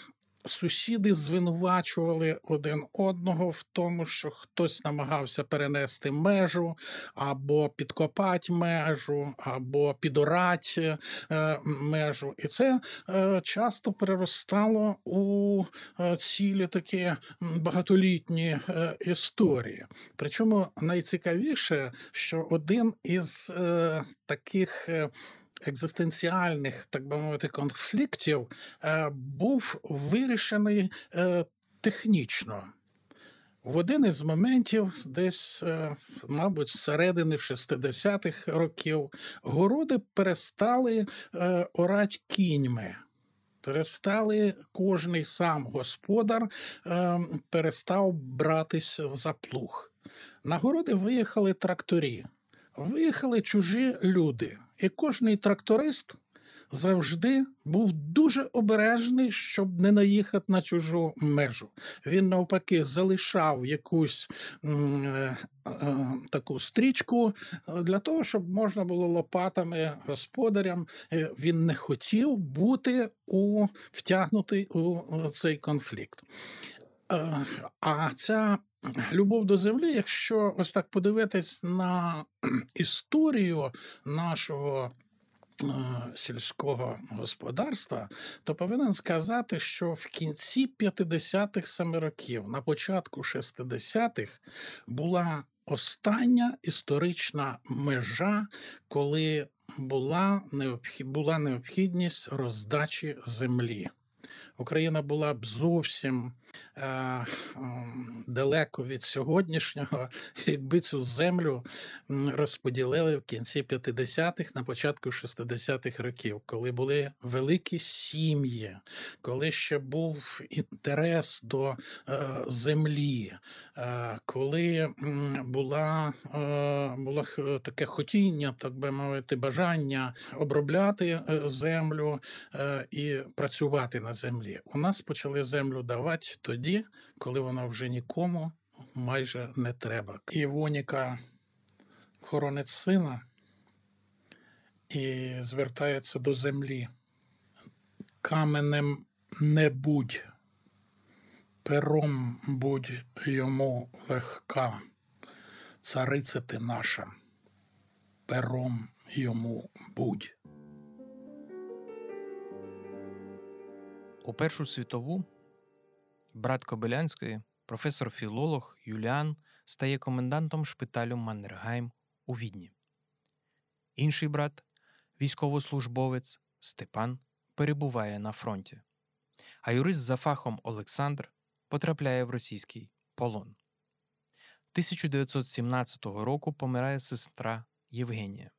сусіди звинувачували один одного в тому, що хтось намагався перенести межу, або підкопати межу, або підорати е, межу. І це е, часто переростало у е, цілі такі багатолітні історії. Причому найцікавіше, що один із таких. Екзистенціальних, так би мовити, конфліктів е, був вирішений е, технічно. В один із моментів, десь, е, мабуть, з середини 60-х років, городи перестали орати кіньми. Перестали кожний сам господар перестав братись за плуг. На городи виїхали тракторі, виїхали чужі люди. І кожний тракторист завжди був дуже обережний, щоб не наїхати на чужу межу. Він навпаки залишав якусь м, е, е, таку стрічку е, для того, щоб можна було лопатами господарям. Він не хотів бути у, втягнутий у цей конфлікт. А ця любов до землі, якщо ось так подивитись на історію нашого е, сільського господарства, то повинен сказати, що в кінці 50-х саме років, на початку 60-х, була остання історична межа, коли була, була необхідність роздачі землі. Україна була б зовсім далеко від сьогоднішнього, якби цю землю розподілили в кінці 50-х, на початку 60-х років, коли були великі сім'ї, коли ще був інтерес до е, землі, е, коли була, е, було таке хотіння, так би мовити, бажання обробляти е, землю е, і працювати на землі. У нас почали землю давати тоді, коли вона вже нікому майже не треба. Івоніка хоронить сина і звертається до землі. Каменем не будь, пером будь йому легка, цариця ти наша, пером йому будь. У Першу світову брат Кобилянської, професор-філолог Юліан, стає комендантом шпиталю Маннергайм у Відні. Інший брат, військовослужбовець Степан, перебуває на фронті, а юрист за фахом Олександр потрапляє в російський полон. 1917 року помирає сестра Євгенія.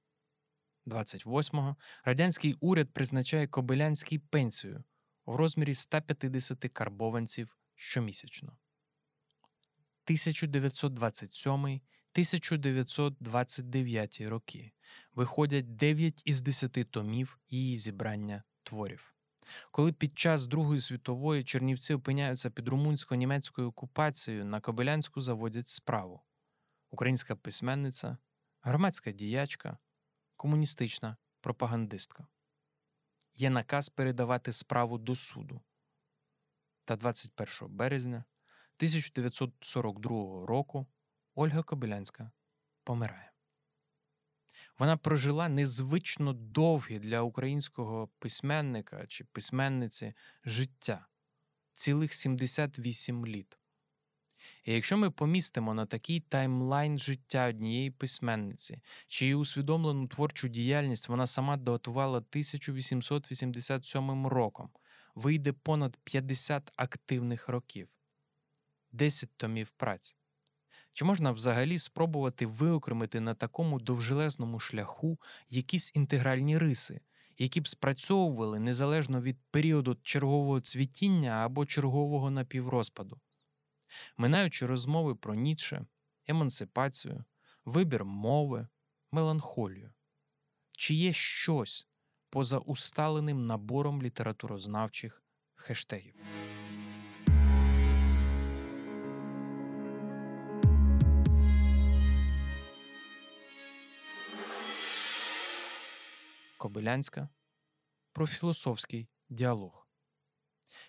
28-го радянський уряд призначає Кобилянський пенсію в розмірі 150 карбованців щомісячно. 1927-1929 роки виходять 9 із 10 томів її зібрання творів. Коли під час Другої світової Чернівці опиняються під румунсько-німецькою окупацією, на Кобилянську заводять справу українська письменниця, громадська діячка, комуністична пропагандистка. Є наказ передавати справу до суду. Та 21 березня 1942 року Ольга Кобилянська помирає. Вона прожила незвично довге для українського письменника чи письменниці життя цілих 78 літ. І якщо ми помістимо на такий таймлайн життя однієї письменниці, чиї усвідомлену творчу діяльність вона сама датувала 1887 роком, вийде понад 50 активних років, 10 томів праць. Чи можна взагалі спробувати виокремити на такому довжелезному шляху якісь інтегральні риси, які б спрацьовували незалежно від періоду чергового цвітіння або чергового напіврозпаду? Минаючи розмови про Ніцше, емансипацію, вибір мови, меланхолію, чи є щось поза усталеним набором літературознавчих хештегів? Кобилянська про філософський діалог,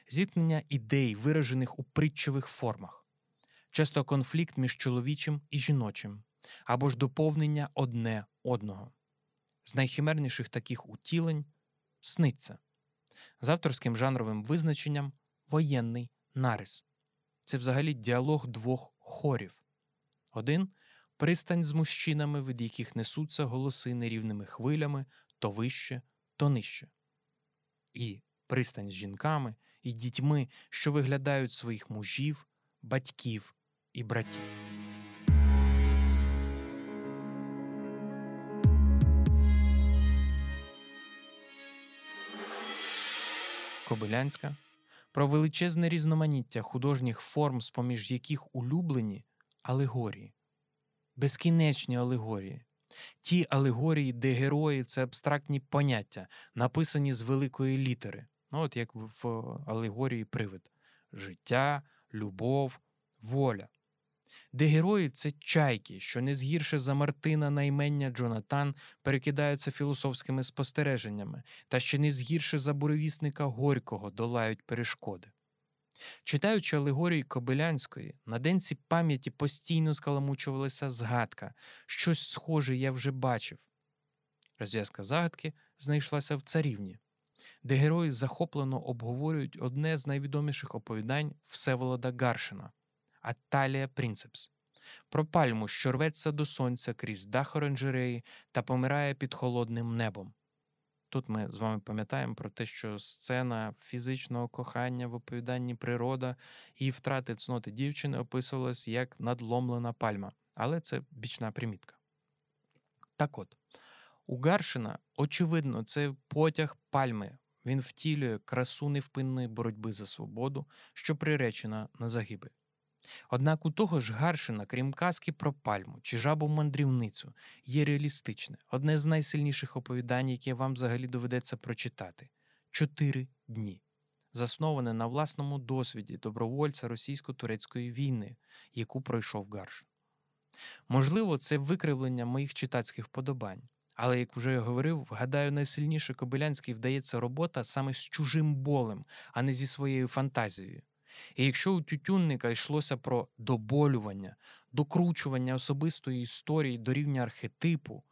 зіткнення ідей, виражених у притчових формах, часто конфлікт між чоловічим і жіночим, або ж доповнення одне одного. З найхимерніших таких утілень сниться з авторським жанровим визначенням воєнний нарис. Це взагалі діалог двох хорів. Один пристань з мужчинами, від яких несуться голоси нерівними хвилями то вище, то нижче. І пристань з жінками і дітьми, що виглядають своїх мужів, батьків і братів. Кобилянська про величезне різноманіття художніх форм, з поміж яких улюблені алегорії, безкінечні алегорії, ті алегорії, де герої це абстрактні поняття, написані з великої літери. Ну, от як в алегорії привид: життя, любов, воля. Де герої це чайки, що не згірше за Мартина наймення Джонатан перекидаються філософськими спостереженнями, та ще не згірше за буревісника Горького долають перешкоди. Читаючи алегорії Кобилянської, на денці пам'яті постійно скаламучувалася згадка, щось схоже я вже бачив. Розв'язка загадки знайшлася в царівні, де герої захоплено обговорюють одне з найвідоміших оповідань Всеволода Гаршина Аталія Принцепс про пальму, що рветься до сонця крізь дах оранжереї та помирає під холодним небом. Тут ми з вами пам'ятаємо про те, що сцена фізичного кохання в оповіданні природа і втрати цноти дівчини описувалась як надломлена пальма, але це бічна примітка. Так от, у Гаршина, очевидно, це потяг пальми. Він втілює красу невпинної боротьби за свободу, що приречена на загибель. Однак у того ж Гаршина, крім казки про пальму чи жабу мандрівницю, є реалістичне, одне з найсильніших оповідань, яке вам взагалі доведеться прочитати чотири дні, засноване на власному досвіді добровольця російсько-турецької війни, яку пройшов Гаршин. Можливо, це викривлення моїх читацьких вподобань. Але, як вже я говорив, гадаю, найсильніше Кобилянський вдається робота саме з чужим болем, а не зі своєю фантазією. І якщо у тютюнника йшлося про доболювання, докручування особистої історії до рівня архетипу,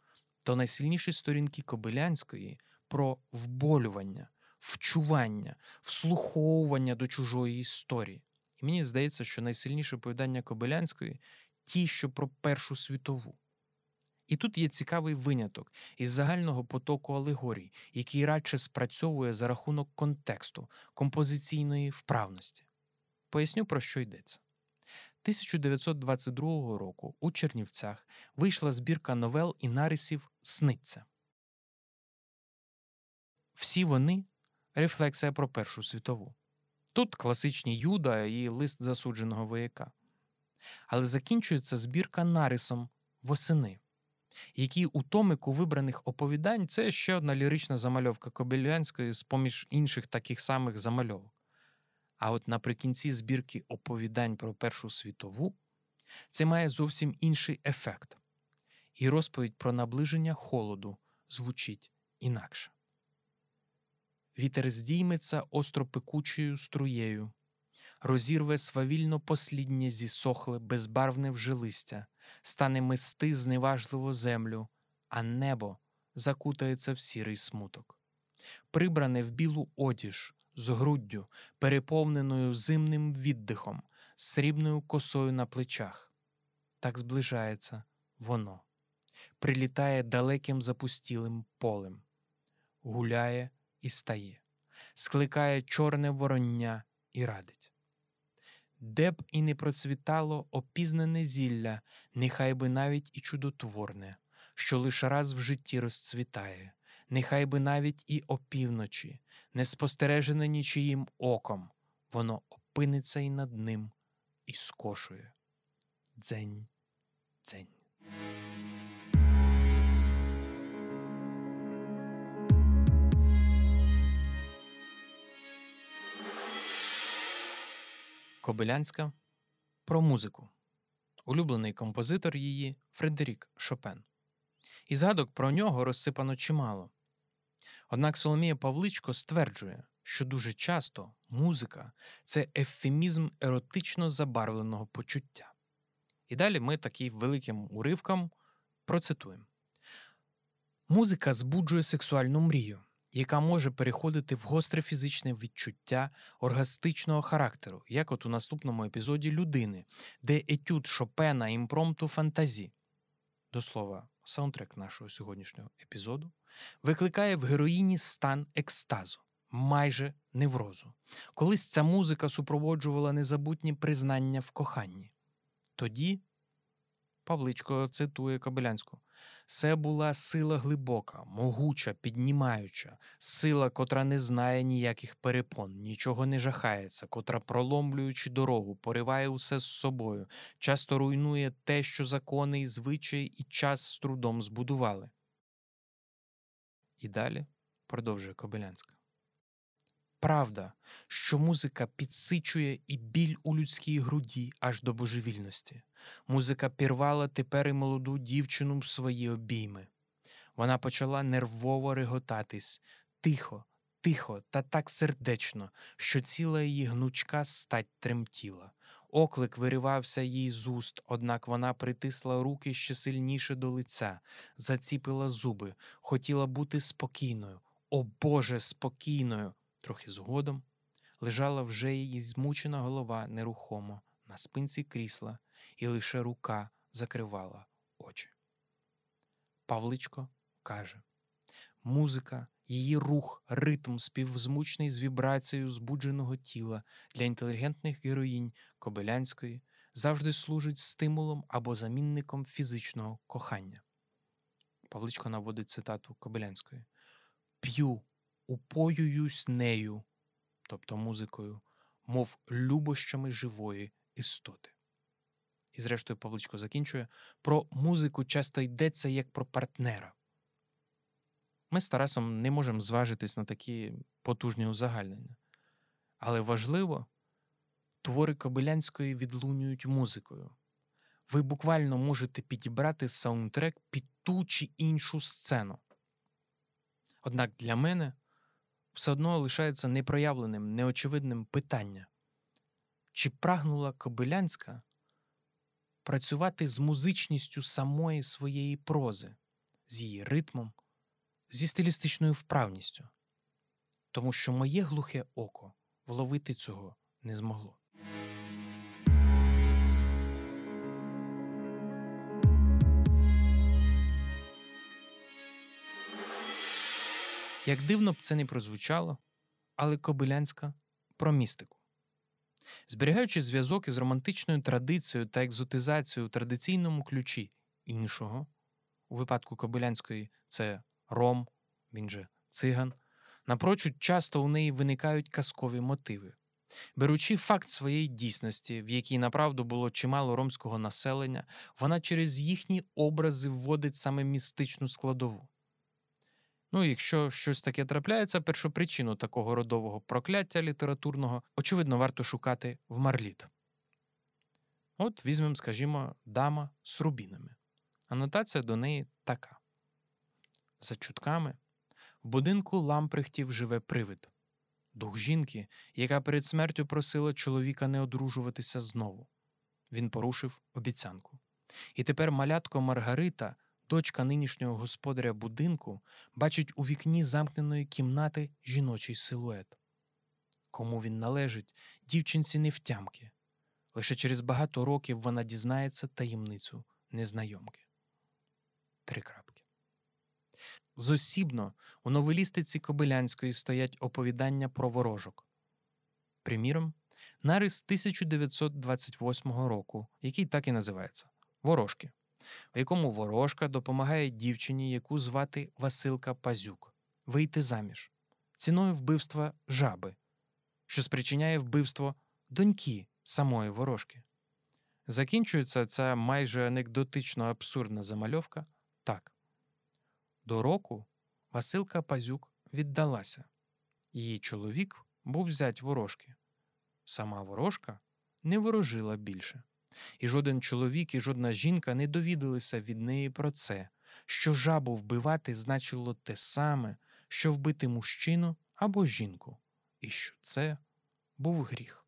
то найсильніші сторінки Кобилянської про вболювання, вчування, вслуховування до чужої історії. І мені здається, що найсильніше оповідання Кобилянської ті, що про Першу світову. І тут є цікавий виняток із загального потоку алегорій, який радше спрацьовує за рахунок контексту, композиційної вправності. Поясню, про що йдеться. 1922 року у Чернівцях вийшла збірка новел і нарисів Сниться. Всі вони рефлексія про Першу світову. Тут класичні Юда і лист засудженого вояка. Але закінчується збірка нарисом восени, який у томику вибраних оповідань це ще одна лірична замальовка Кобилянської з поміж інших таких самих замальовок. А от наприкінці збірки оповідань про Першу світову це має зовсім інший ефект. І розповідь про наближення холоду звучить інакше. Вітер здійметься остропекучою струєю, розірве свавільно посліднє зісохле, безбарвне вже листя, стане мести зневажливо землю, а небо закутається в сірий смуток. Прибране в білу одіж, з груддю, переповненою зимним віддихом, з срібною косою на плечах. Так зближається воно, прилітає далеким запустілим полем, гуляє і стає, скликає чорне вороння і радить. Де б і не процвітало опізнане зілля, нехай би навіть і чудотворне, що лише раз в житті розцвітає, нехай би навіть і опівночі, не спостережене нічиїм оком, воно опиниться і над ним і скошує. Дзень, дзень. Кобилянська про музику. Улюблений композитор її Фредерік Шопен. І згадок про нього розсипано чимало. Однак Соломія Павличко стверджує, що дуже часто музика це ефемізм еротично забарвленого почуття. І далі ми таким великим уривком процитуємо: Музика збуджує сексуальну мрію, яка може переходити в гостре фізичне відчуття оргастичного характеру, як от у наступному епізоді людини, де етюд Шопена Impromptu phantasie, до слова, саундтрек нашого сьогоднішнього епізоду, викликає в героїні стан екстазу, майже неврозу. Колись ця музика супроводжувала незабутні признання в коханні. Тоді Павличко цитує Кобилянську. Це була сила глибока, могуча, піднімаюча, сила, котра не знає ніяких перепон, нічого не жахається, котра, проломлюючи дорогу, пориває усе з собою, часто руйнує те, що закони і звичаї і час з трудом збудували. І далі продовжує Кобилянська. Правда, що музика підсичує і біль у людській груді аж до божевільності. Музика пірвала тепер і молоду дівчину в свої обійми. Вона почала нервово реготатись тихо, тихо та так сердечно, що ціла її гнучка стать тремтіла. Оклик виривався їй з уст, однак вона притисла руки ще сильніше до лиця, заціпила зуби, хотіла бути спокійною. О Боже, спокійною! Трохи згодом лежала вже її змучена голова нерухомо на спинці крісла, і лише рука закривала очі. Павличко каже музика, її рух, ритм співзмучний з вібрацією збудженого тіла для інтелігентних героїнь Кобилянської завжди служить стимулом або замінником фізичного кохання. Павличко наводить цитату Кобилянської П'ю упоююсь нею, тобто музикою, мов любощами живої істоти. І, зрештою, Павличко закінчує про музику часто йдеться як про партнера. Ми з Тарасом не можемо зважитись на такі потужні узагальнення. Але важливо, твори Кобилянської відлунюють музикою. Ви буквально можете підібрати саундтрек під ту чи іншу сцену. Однак для мене все одно лишається непроявленим, неочевидним питання. Чи прагнула Кобилянська працювати з музичністю самої своєї прози, з її ритмом, зі стилістичною вправністю? Тому що моє глухе око вловити цього не змогло. Як дивно б це не прозвучало, але Кобилянська про містику. Зберігаючи зв'язок із романтичною традицією та екзотизацією у традиційному ключі іншого, у випадку Кобилянської це ром, він же циган, напрочуд часто у неї виникають казкові мотиви. Беручи факт своєї дійсності, в якій направду було чимало ромського населення, вона через їхні образи вводить саме містичну складову. Ну, якщо щось таке трапляється, першопричину такого родового прокляття літературного, очевидно, варто шукати в марліт. От візьмемо, скажімо, дама з рубінами. Анотація до неї така. За чутками, В будинку Ламприхтів живе привид. Дух жінки, яка перед смертю просила чоловіка не одружуватися знову. Він порушив обіцянку. І тепер малятко Маргарита, дочка нинішнього господаря будинку, бачить у вікні замкненої кімнати жіночий силует. Кому він належить, дівчинці не втямки. Лише через багато років вона дізнається таємницю незнайомки. Три крапки. Зосібно у новелістиці Кобилянської стоять оповідання про ворожок. Приміром, нарис 1928 року, який так і називається Ворожки, в якому ворожка допомагає дівчині, яку звати Василка Пазюк, вийти заміж ціною вбивства жаби, що спричиняє вбивство доньки самої ворожки. Закінчується ця майже анекдотично абсурдна замальовка так. До року Василка Пазюк віддалася. Її чоловік був зять ворожки. Сама ворожка не ворожила більше. І жоден чоловік і жодна жінка не довідалися від неї про це, що жабу вбивати значило те саме, що вбити мужчину або жінку, і що це був гріх.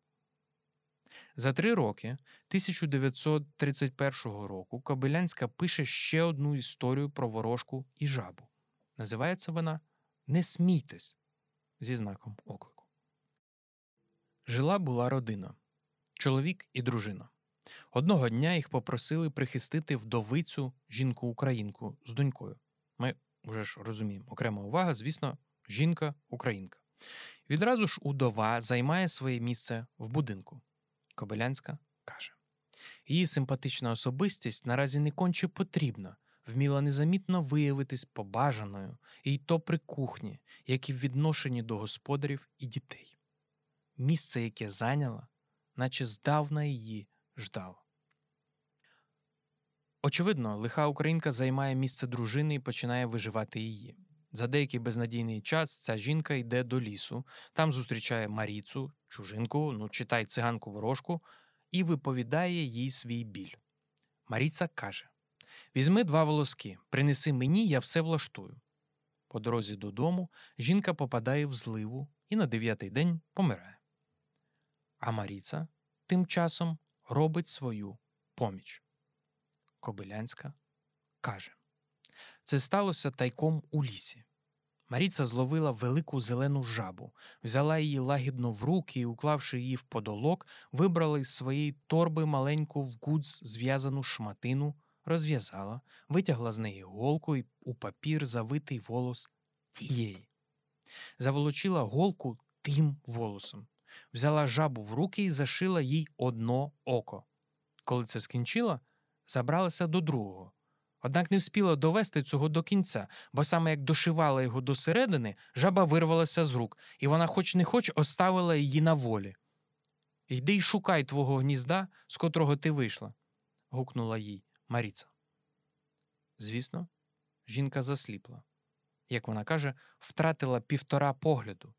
За три роки 1931 року Кобилянська пише ще одну історію про ворожку і жабу. Називається вона Не смійтесь зі знаком оклику. Жила була родина чоловік і дружина. Одного дня їх попросили прихистити вдовицю жінку-українку з донькою. Ми вже ж розуміємо, окрема увага, звісно, жінка-українка. Відразу ж удова займає своє місце в будинку. Кобилянська каже: її симпатична особистість наразі не конче потрібна, вміла незамітно виявитись побажаною, і то при кухні, як і в відношенні до господарів і дітей. Місце, яке зайняла, наче здавна її ждало. Очевидно, лиха українка займає місце дружини і починає виживати її. За деякий безнадійний час ця жінка йде до лісу, там зустрічає Маріцу, чужинку, ну читай циганку ворожку, і виповідає їй свій біль. Маріца каже: Візьми два волоски, принеси мені, я все влаштую. По дорозі додому жінка попадає в зливу і на дев'ятий день помирає. А Маріца тим часом робить свою поміч. Кобилянська каже: Це сталося тайком у лісі. Маріца зловила велику зелену жабу, взяла її лагідно в руки і, уклавши її в подолок, вибрала із своєї торби маленьку в гудз зв'язану шматину, розв'язала, витягла з неї голку і у папір завитий волос тієї. Заволочила голку тим волосом, взяла жабу в руки і зашила їй одно око. Коли це скінчила, забралася до другого. Однак не вспіла довести цього до кінця, бо саме як дошивала його до середини, жаба вирвалася з рук, і вона, хоч не хоч, оставила її на волі. Йди й шукай твого гнізда, з котрого ти вийшла, гукнула їй Маріца. Звісно, жінка засліпла. Як вона каже, втратила півтора погляду,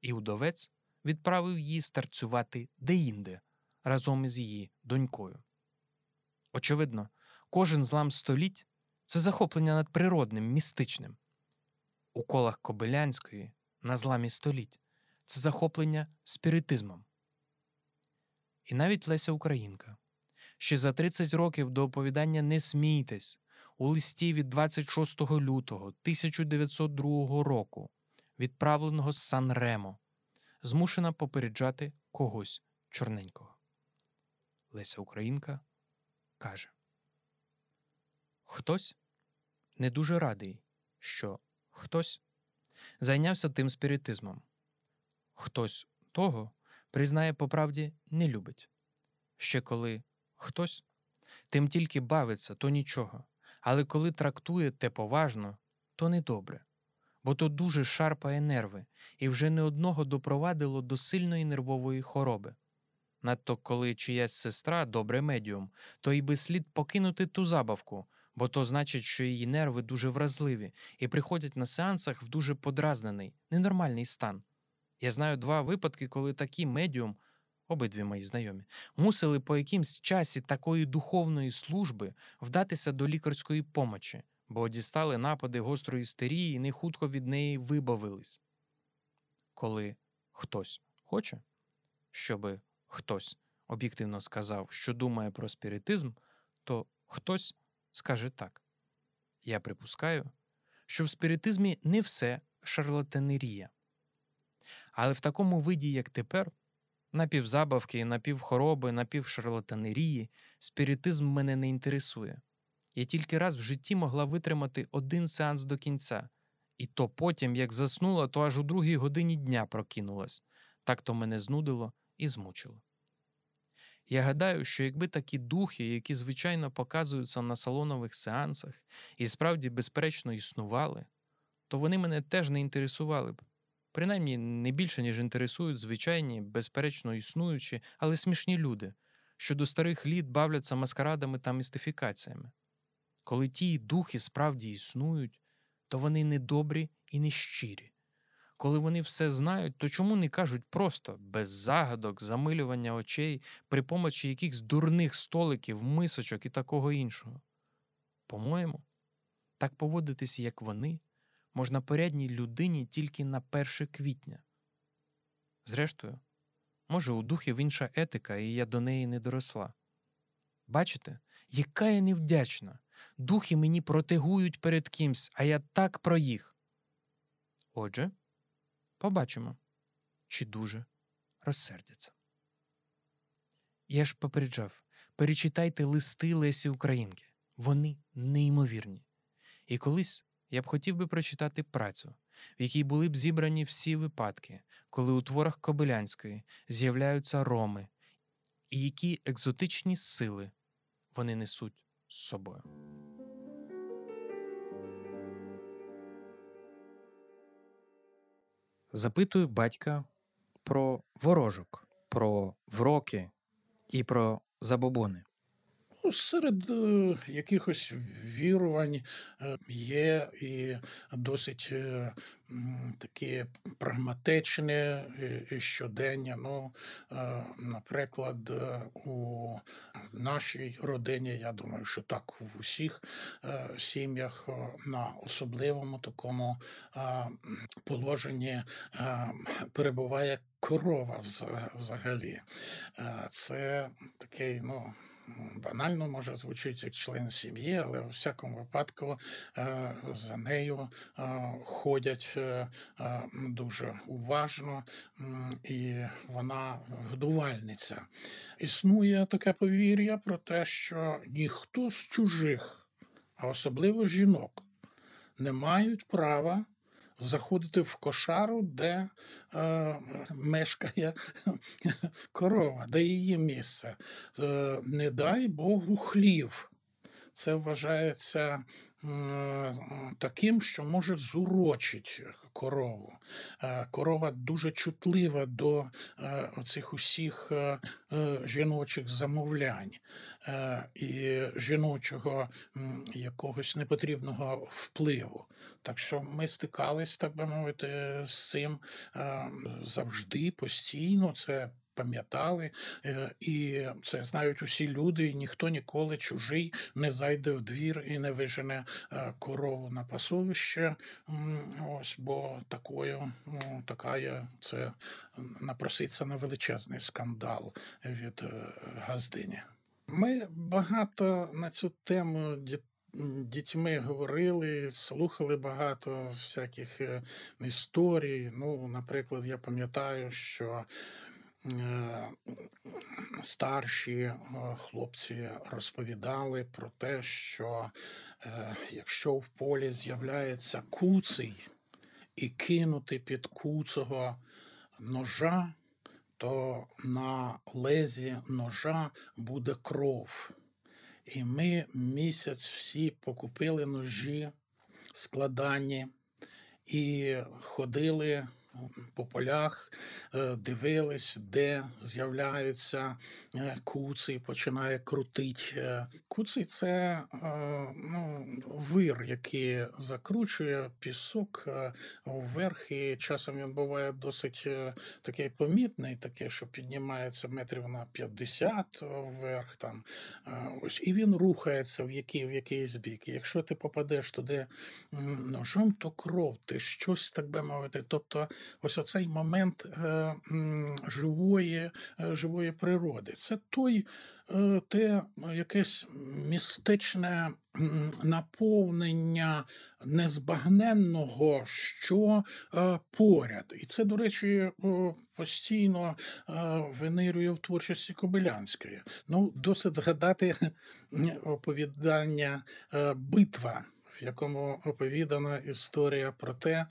і удовець відправив її старцювати деінде разом із її донькою. Очевидно, кожен злам століть це захоплення надприродним, містичним. У колах Кобилянської на зламі століть це захоплення спіритизмом. І навіть Леся Українка. Ще за 30 років до оповідання Не смійтесь у листі від 26 лютого 1902 року, відправленого з Сан Ремо, змушена попереджати когось чорненького. Леся Українка каже Хтось не дуже радий, що хтось зайнявся тим спіритизмом, хтось того, признає по правді, не любить. Ще коли хтось тим тільки бавиться, то нічого, але коли трактує те поважно, то недобре, бо то дуже шарпає нерви і вже не одного допровадило до сильної нервової хвороби. Надто коли чиясь сестра добре медіум, то й би слід покинути ту забавку, бо то значить, що її нерви дуже вразливі і приходять на сеансах в дуже подразнений, ненормальний стан. Я знаю два випадки, коли такі медіум, обидві мої знайомі, мусили по якимсь часі такої духовної служби вдатися до лікарської помочі, бо дістали напади гострої істерії і не хутко від неї вибавились. Коли хтось хоче, щоби хтось об'єктивно сказав, що думає про спіритизм, то хтось скаже так. Я припускаю, що в спіритизмі не все шарлатанерія. Але в такому виді, як тепер, напівзабавки, напівхороби, напівшарлатанерії, спіритизм мене не інтересує. Я тільки раз в житті могла витримати один сеанс до кінця, і то потім, як заснула, то аж у другій годині дня прокинулась. Так то мене знудило і змучило. Я гадаю, що якби такі духи, які звичайно показуються на салонових сеансах і справді безперечно існували, то вони мене теж не інтересували б. Принаймні не більше, ніж інтересують звичайні, безперечно існуючі, але смішні люди, що до старих літ бавляться маскарадами та містифікаціями. Коли ті духи справді існують, то вони недобрі і нещирі. Коли вони все знають, то чому не кажуть просто, без загадок, замилювання очей, при помочі якихось дурних столиків, мисочок і такого іншого? По-моєму, так поводитись, як вони, можна порядній людині тільки на 1 квітня. Зрештою, може, у духів інша етика, і я до неї не доросла. Бачите, яка я невдячна. Духи мені протегують перед кимсь, а я так про їх. Отже, побачимо, чи дуже розсердяться. Я ж попереджав перечитайте листи Лесі Українки. Вони неймовірні. І колись я б хотів би прочитати працю, в якій були б зібрані всі випадки, коли у творах Кобилянської з'являються роми, і які екзотичні сили вони несуть з собою. Запитую батька про ворожок, про вроки і про забобони. Серед е, якихось вірувань е, є і досить е, такі прагматичні і. Ну, наприклад, у нашій родині, я думаю, що так в усіх сім'ях на особливому такому положенні перебуває корова взагалі. Це такий, ну банально може звучить як член сім'ї, але у всякому випадку е, за нею е, ходять е, дуже уважно, і вона годувальниця. Існує таке повір'я про те, що ніхто з чужих, а особливо жінок, не мають права. Заходити в кошару, де е, мешкає корова, де її місце. Е, не дай Богу хлів. Це вважається таким, що може зурочити корову. Е, Корова дуже чутлива до е, оцих усіх е, е, жіночих замовлянь е, і жіночого якогось непотрібного впливу. Так що ми стикались, так би мовити, з цим е, завжди, постійно. Це пам'ятали, е, і це знають усі люди, і ніхто ніколи чужий не зайде в двір і не вижене е, корову на пасовище. Ось, бо такою, ну, така є, це напроситься на величезний скандал від е, газдині. Ми багато на цю тему діт- м, дітьми говорили, слухали багато всяких історій. Ну, наприклад, я пам'ятаю, що старші е, хлопці розповідали про те, що е, якщо в полі з'являється куций і кинути під куцого ножа, то на лезі ножа буде кров. І ми місяць всі покупили ножі складані і ходили по полях, е, дивились, де з'являється е, куций, починає крутить. Е, Куций це ну, вир, який закручує пісок вверх, і часом він буває досить такий помітний, такий, що піднімається метрів на 50 вверх. Там, ось, І він рухається в який, в якийсь бік. Якщо ти попадеш туди ножом, то кров, ти щось так би мовити. Тобто ось оцей момент е, живої, е, живої природи. Це той е, те якесь містичне наповнення незбагненного, що поряд. І це, до речі, постійно винирює в творчості Кобилянської. Ну, досить згадати оповідання Битва якому оповідана історія про те,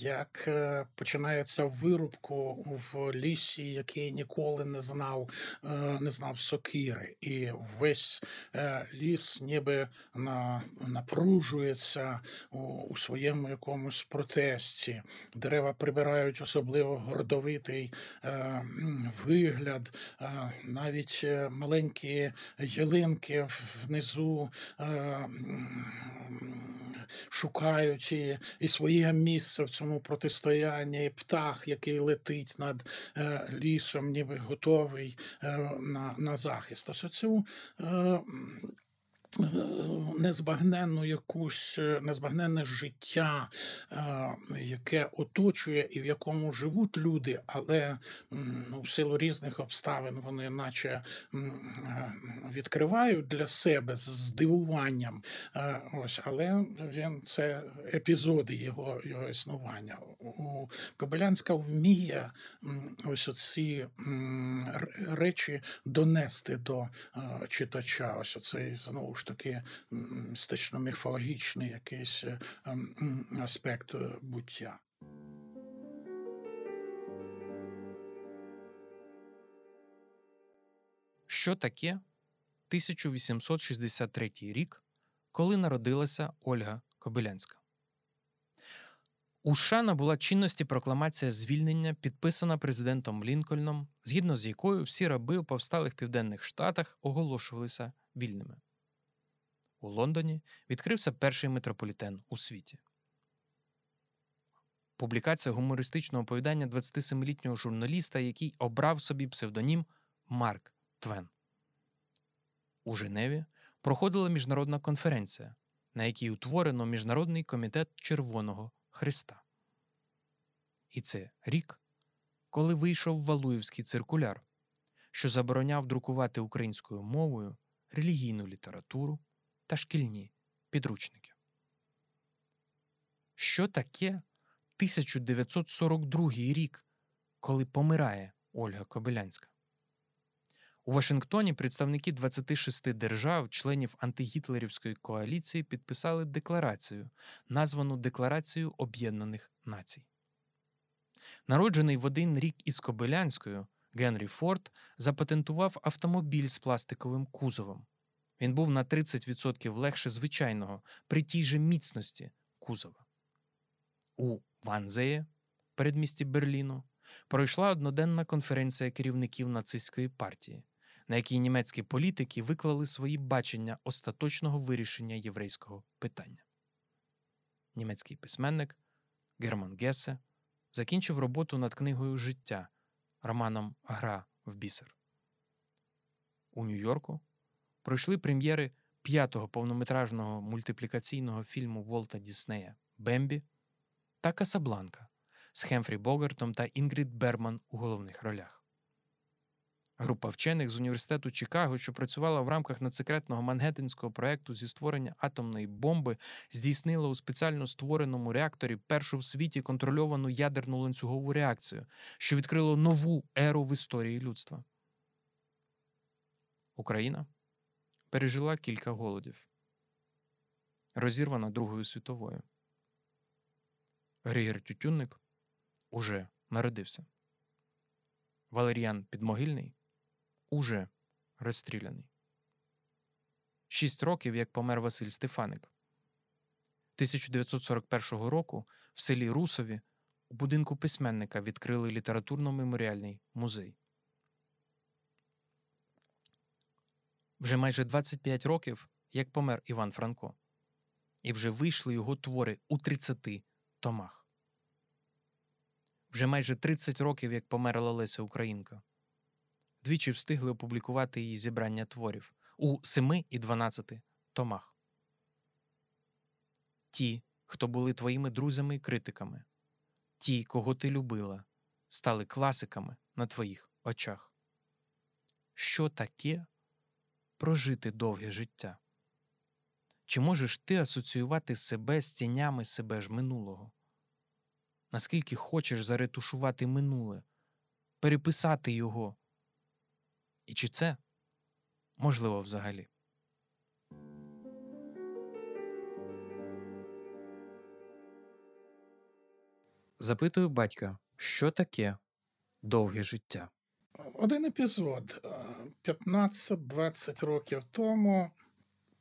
як е, починається вирубку в лісі, який ніколи не знав, е, не знав сокири, і весь е, ліс ніби напружується у своєму якомусь протесті. Дерева прибирають особливо гордовитий вигляд, навіть маленькі ялинки внизу шукають і, своє місце в цьому протистоянні, і птах, який летить над е, лісом, ніби готовий е, на на захист. Ось оцю е, незбагненну якусь е, незбагненне життя, е, яке оточує і в якому живуть люди, але ну, в силу різних обставин вони наче відкривають для себе з здивуванням. Е, ось, Але він це епізоди його його існування. У Кобилянська вміє ось оці речі донести до читача. Ось оцей знову ж таки містично-міфологічний якийсь е, аспект е, буття. Що таке 1863 рік, коли народилася Ольга Кобилянська? У США набула чинності прокламація звільнення, підписана президентом Лінкольном, згідно з якою всі раби у повсталих південних штатах оголошувалися вільними у Лондоні відкрився перший метрополітен у світі. Публікація гумористичного оповідання 27-літнього журналіста, який обрав собі псевдонім Марк Твен. У Женеві проходила міжнародна конференція, на якій утворено Міжнародний комітет Червоного Христа. І це рік, коли вийшов Валуївський циркуляр, що забороняв друкувати українською мовою релігійну літературу та шкільні підручники. Що таке 1942 рік, коли помирає Ольга Кобилянська? У Вашингтоні представники 26 держав, членів антигітлерівської коаліції, підписали декларацію, названу Декларацією Об'єднаних Націй. Народжений в один рік із Кобилянською, Генрі Форд запатентував автомобіль з пластиковим кузовом, він був на 30% легше звичайного при тій же міцності кузова. У Ванзеє, передмісті Берліну, пройшла одноденна конференція керівників нацистської партії, на якій німецькі політики виклали свої бачення остаточного вирішення єврейського питання. Німецький письменник Герман Гесе закінчив роботу над книгою Життя романом Гра в бісер. У Нью-Йорку пройшли прем'єри п'ятого повнометражного мультиплікаційного фільму Волта Діснея Бембі та Касабланка з Хемфрі Богартом та Інгрід Берман у головних ролях. Група вчених з університету Чикаго, що працювала в рамках надсекретного мангеттенського проекту зі створення атомної бомби, здійснила у спеціально створеному реакторі першу в світі контрольовану ядерну ланцюгову реакцію, що відкрило нову еру в історії людства. Україна пережила кілька голодів, розірвана Другою світовою. Григір Тютюнник уже народився. Валеріан Підмогильний уже розстріляний. Шість років як помер Василь Стефаник. 1941 року в селі Русові у будинку письменника відкрили літературно-меморіальний музей. Вже майже 25 років, як помер Іван Франко, і вже вийшли його твори у 30 томах. Вже майже 30 років, як померла Леся Українка. Двічі встигли опублікувати її зібрання творів у 7 і 12 томах. Ті, хто були твоїми друзями і критиками, ті, кого ти любила, стали класиками на твоїх очах. Що таке прожити довге життя? Чи можеш ти асоціювати себе з тінями себе ж минулого? Наскільки хочеш заретушувати минуле, переписати його? І чи це можливо взагалі? Запитую батька, що таке довге життя? Один епізод е, 15-20 років тому,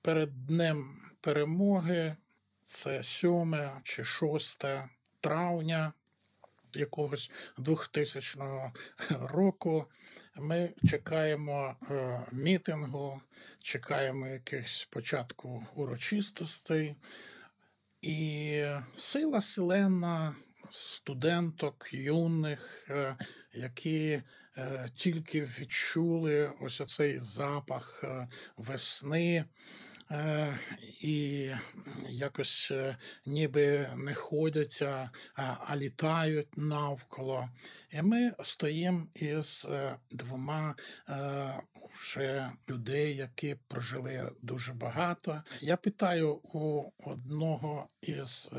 перед Днем Перемоги, це 7 чи 6 травня якогось 2000 року. Ми чекаємо е, мітингу, чекаємо якихось початку урочистостей. І сила селена студенток юних, е, які е, тільки відчули ось оцей запах е, весни. І якось ніби не ходять, а, а- літають навколо. І ми стоїмо із двома вже людей, які прожили дуже багато. Я питаю у одного із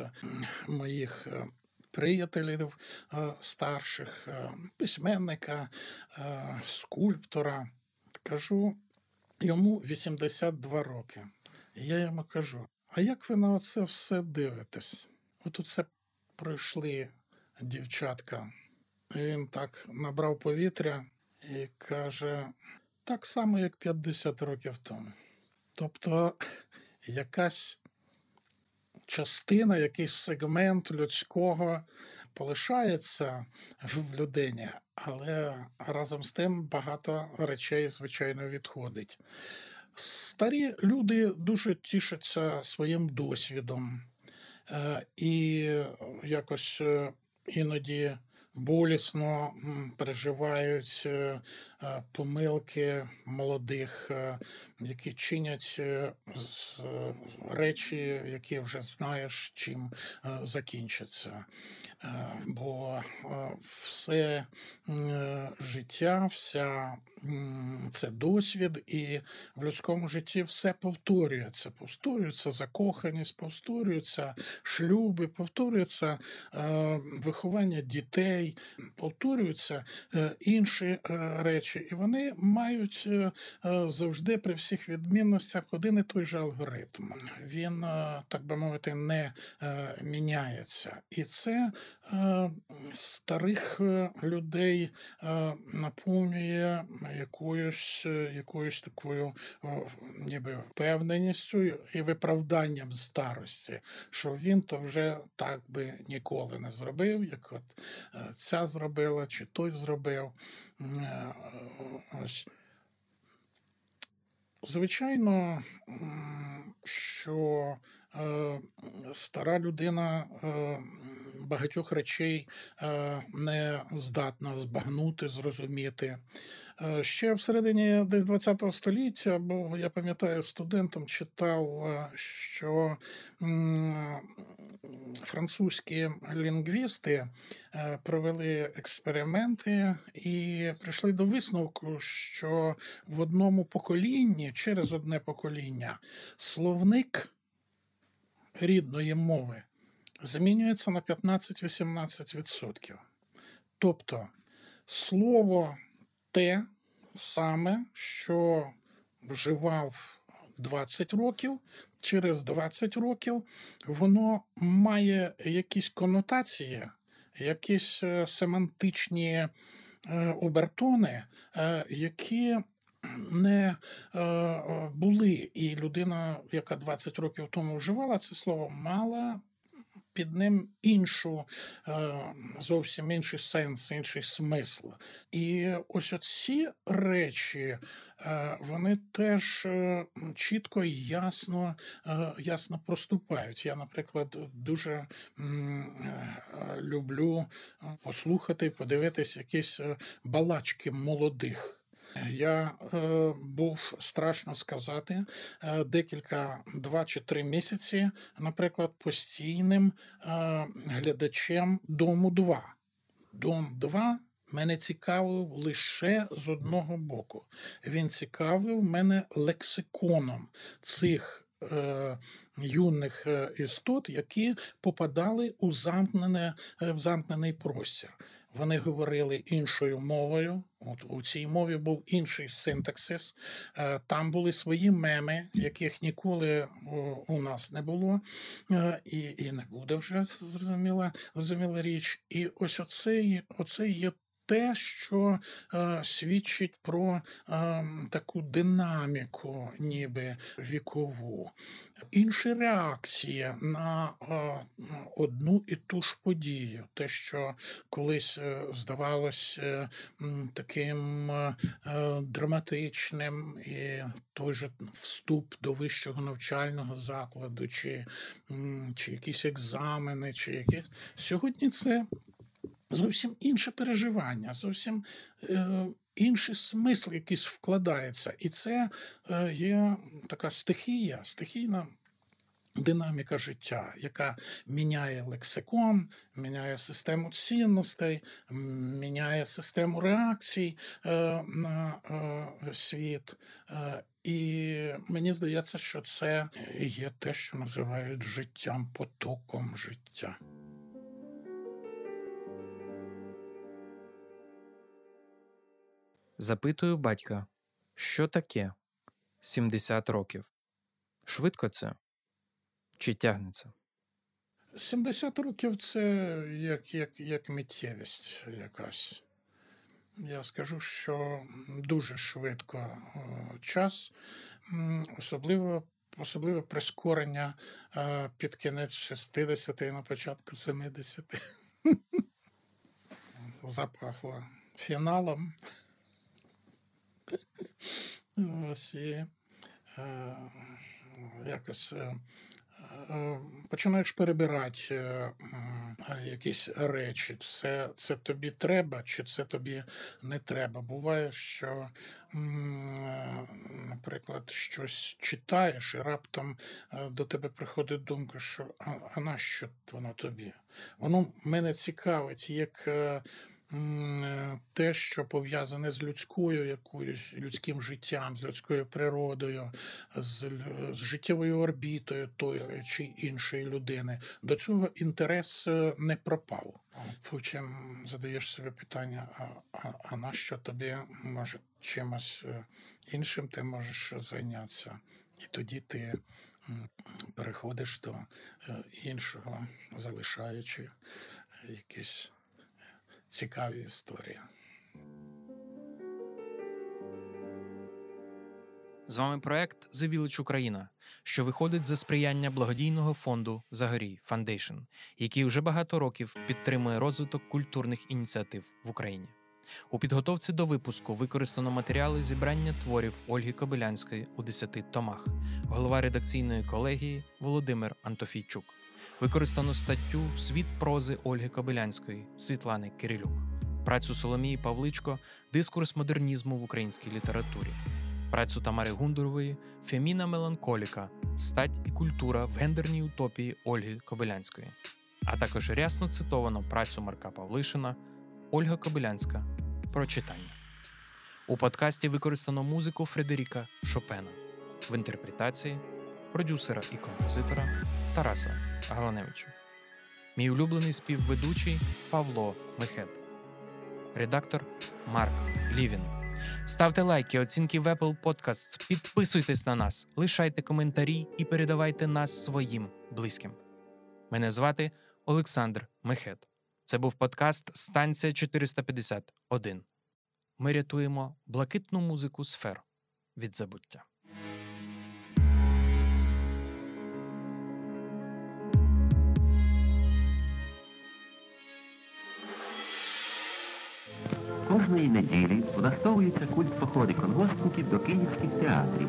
моїх приятелів е, старших, е, письменника, е, скульптора. Кажу, йому 82 роки. Я йому кажу: а як ви на це все дивитесь? От оце пройшли дівчатка. Він так набрав повітря і каже: так само, як 50 років тому. Тобто якась частина, якийсь сегмент людського полишається в людині, але разом з тим багато речей, звичайно, відходить. Старі люди дуже тішаться своїм досвідом е, і якось е, іноді болісно переживають е, помилки молодих, е, які чинять е, е, речі, які вже знаєш, чим е, закінчаться. Е, Бо е, все е, життя, вся це досвід, і в людському житті все повторюється. Повторюється закоханість, повторюються шлюби, повторюється е, виховання дітей, повторюються е, інші е, речі, і вони мають е, е, завжди при всіх відмінностях один і той же алгоритм. Він, е, так би мовити, не міняється. І це старих людей наповнює якоюсь, якоюсь такою ніби впевненістю і виправданням старості, що він то вже так би ніколи не зробив, як от ця зробила, чи той зробив. Е, Ось. Звичайно, що е, стара людина е, багатьох речей не здатна збагнути, зрозуміти. Ще в середині десь 20 століття, бо я пам'ятаю, студентом читав, що французькі лінгвісти е, провели експерименти і прийшли до висновку, що в одному поколінні, через одне покоління, словник рідної мови змінюється на 15-18%. Тобто слово те саме, що вживав 20 років, через 20 років воно має якісь конотації, якісь е, семантичні е, обертони, е, які не були. І людина, яка 20 років тому вживала це слово, мала під ним іншу, зовсім інший сенс, інший смисл. І ось оці речі. Е, вони теж е, чітко і ясно ясно проступають. Я, наприклад, дуже люблю послухати, подивитись якісь балачки молодих. Я е, був страшно сказати е, декілька два чи три місяці, наприклад, постійним е, глядачем дому 2 Дом 2 мене цікавив лише з одного боку. Він цікавив мене лексиконом цих. Е, юних е, істот, які попадали у замкнене, в замкнений простір. Вони говорили іншою мовою. От У цій мові був інший синтаксис. Е, там були свої меми, яких ніколи у нас не було, е, і і не буде вже зрозуміла, зрозуміла річ. І ось оцей, оцей є те, що е, свідчить про е, таку динаміку, ніби вікову. Інші реакції на е, одну і ту ж подію, те, що колись е, здавалось е, таким е, драматичним, і той же вступ до вищого навчального закладу, чи, чи якісь екзамени, чи якісь сьогодні це зовсім інше переживання, зовсім е, інший смисл якийсь вкладається. І це е, є така стихія, стихійна. Динаміка життя, яка міняє лексикон, міняє систему цінностей, міняє систему реакцій е, на е, світ. І мені здається, що це є те, що називають життям, потоком життя. Запитую батька, що таке 70 років? Швидко це? Чи тягнеться? 70 років це як як, як миттєвість якась. Я скажу, що дуже швидко час, особливо особливо прискорення під кінець 60 і на початку 70. Запахло фіналом. Ось і е, якось е, е, починаєш перебирати якісь речі. Це це тобі треба, чи це тобі не треба. Буває, що, наприклад, щось читаєш, і раптом до тебе приходить думка, що а, а на що воно тобі? Воно мене цікавить, як. Е, те, що пов'язане з людською якоюсь людським життям, з людською природою, з, з життєвою орбітою тої чи іншої людини, до цього інтерес е, не пропав. Потім задаєш собі питання: а, а, а на що тобі може чимось е, іншим ти можеш зайнятися? І тоді ти переходиш до іншого, залишаючи якісь цікаві історії. З вами проект The Village Україна, що виходить за сприяння благодійного фонду Загорій Foundation, який вже багато років підтримує розвиток культурних ініціатив в Україні. У підготовці до випуску використано матеріали зібрання творів Ольги Кобилянської у 10 томах, голова редакційної колегії Володимир Антофійчук. Використано статтю Світ прози Ольги Кобилянської Світлани Кирилюк, працю Соломії Павличко, Дискурс модернізму в українській літературі, працю Тамари Гундурової Феміна Меланколіка, Стать і культура в гендерній утопії Ольги Кобилянської, а також рясно цитовано працю Марка Павлишина Ольга Кобилянська. Про читання. У подкасті використано музику Фредеріка Шопена. В інтерпретації продюсера і композитора Тараса Галаневича. Мій улюблений співведучий Павло Мехет, редактор Марк Лівін. Ставте лайки, оцінки в Apple Podcasts, підписуйтесь на нас, лишайте коментарі і передавайте нас своїм близьким. Мене звати Олександр Мехет. Це був подкаст Станція 451. Ми рятуємо блакитну музику сфер від забуття. Кожної неділі влаштовується культ походи колгоспників до київських театрів.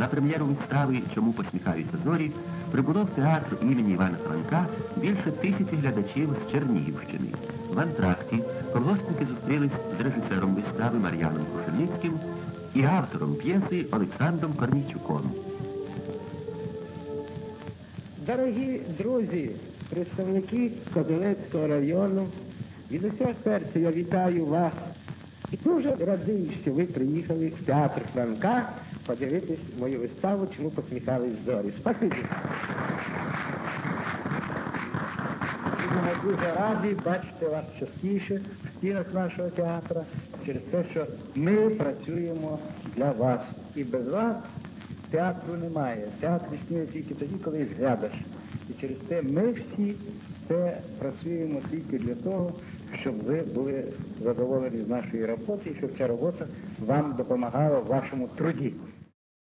На прем'єру вистави Чому посміхаються зорі прибуло в театр імені Івана Франка більше тисячі глядачів з Чернігівщини. В антракті колгоспники зустрілись з режисером вистави Мар'яном Кушельницьким і автором п'єси Олександром Корнійчуком. Дорогі друзі, представники Кобилецького району, від усього серця я вітаю вас і дуже радий, що ви приїхали в театр Франка подивитись мою виставу, чому посміхались зорі. Спасибі. Будемо дуже раді бачити вас частіше в стінах нашого театру через те, що ми працюємо для вас. І без вас театру немає. Театр існує тільки тоді, коли глядач. І через те ми всі це працюємо тільки для того, щоб ви були задоволені з нашої роботи і щоб ця робота вам допомагала в вашому труді.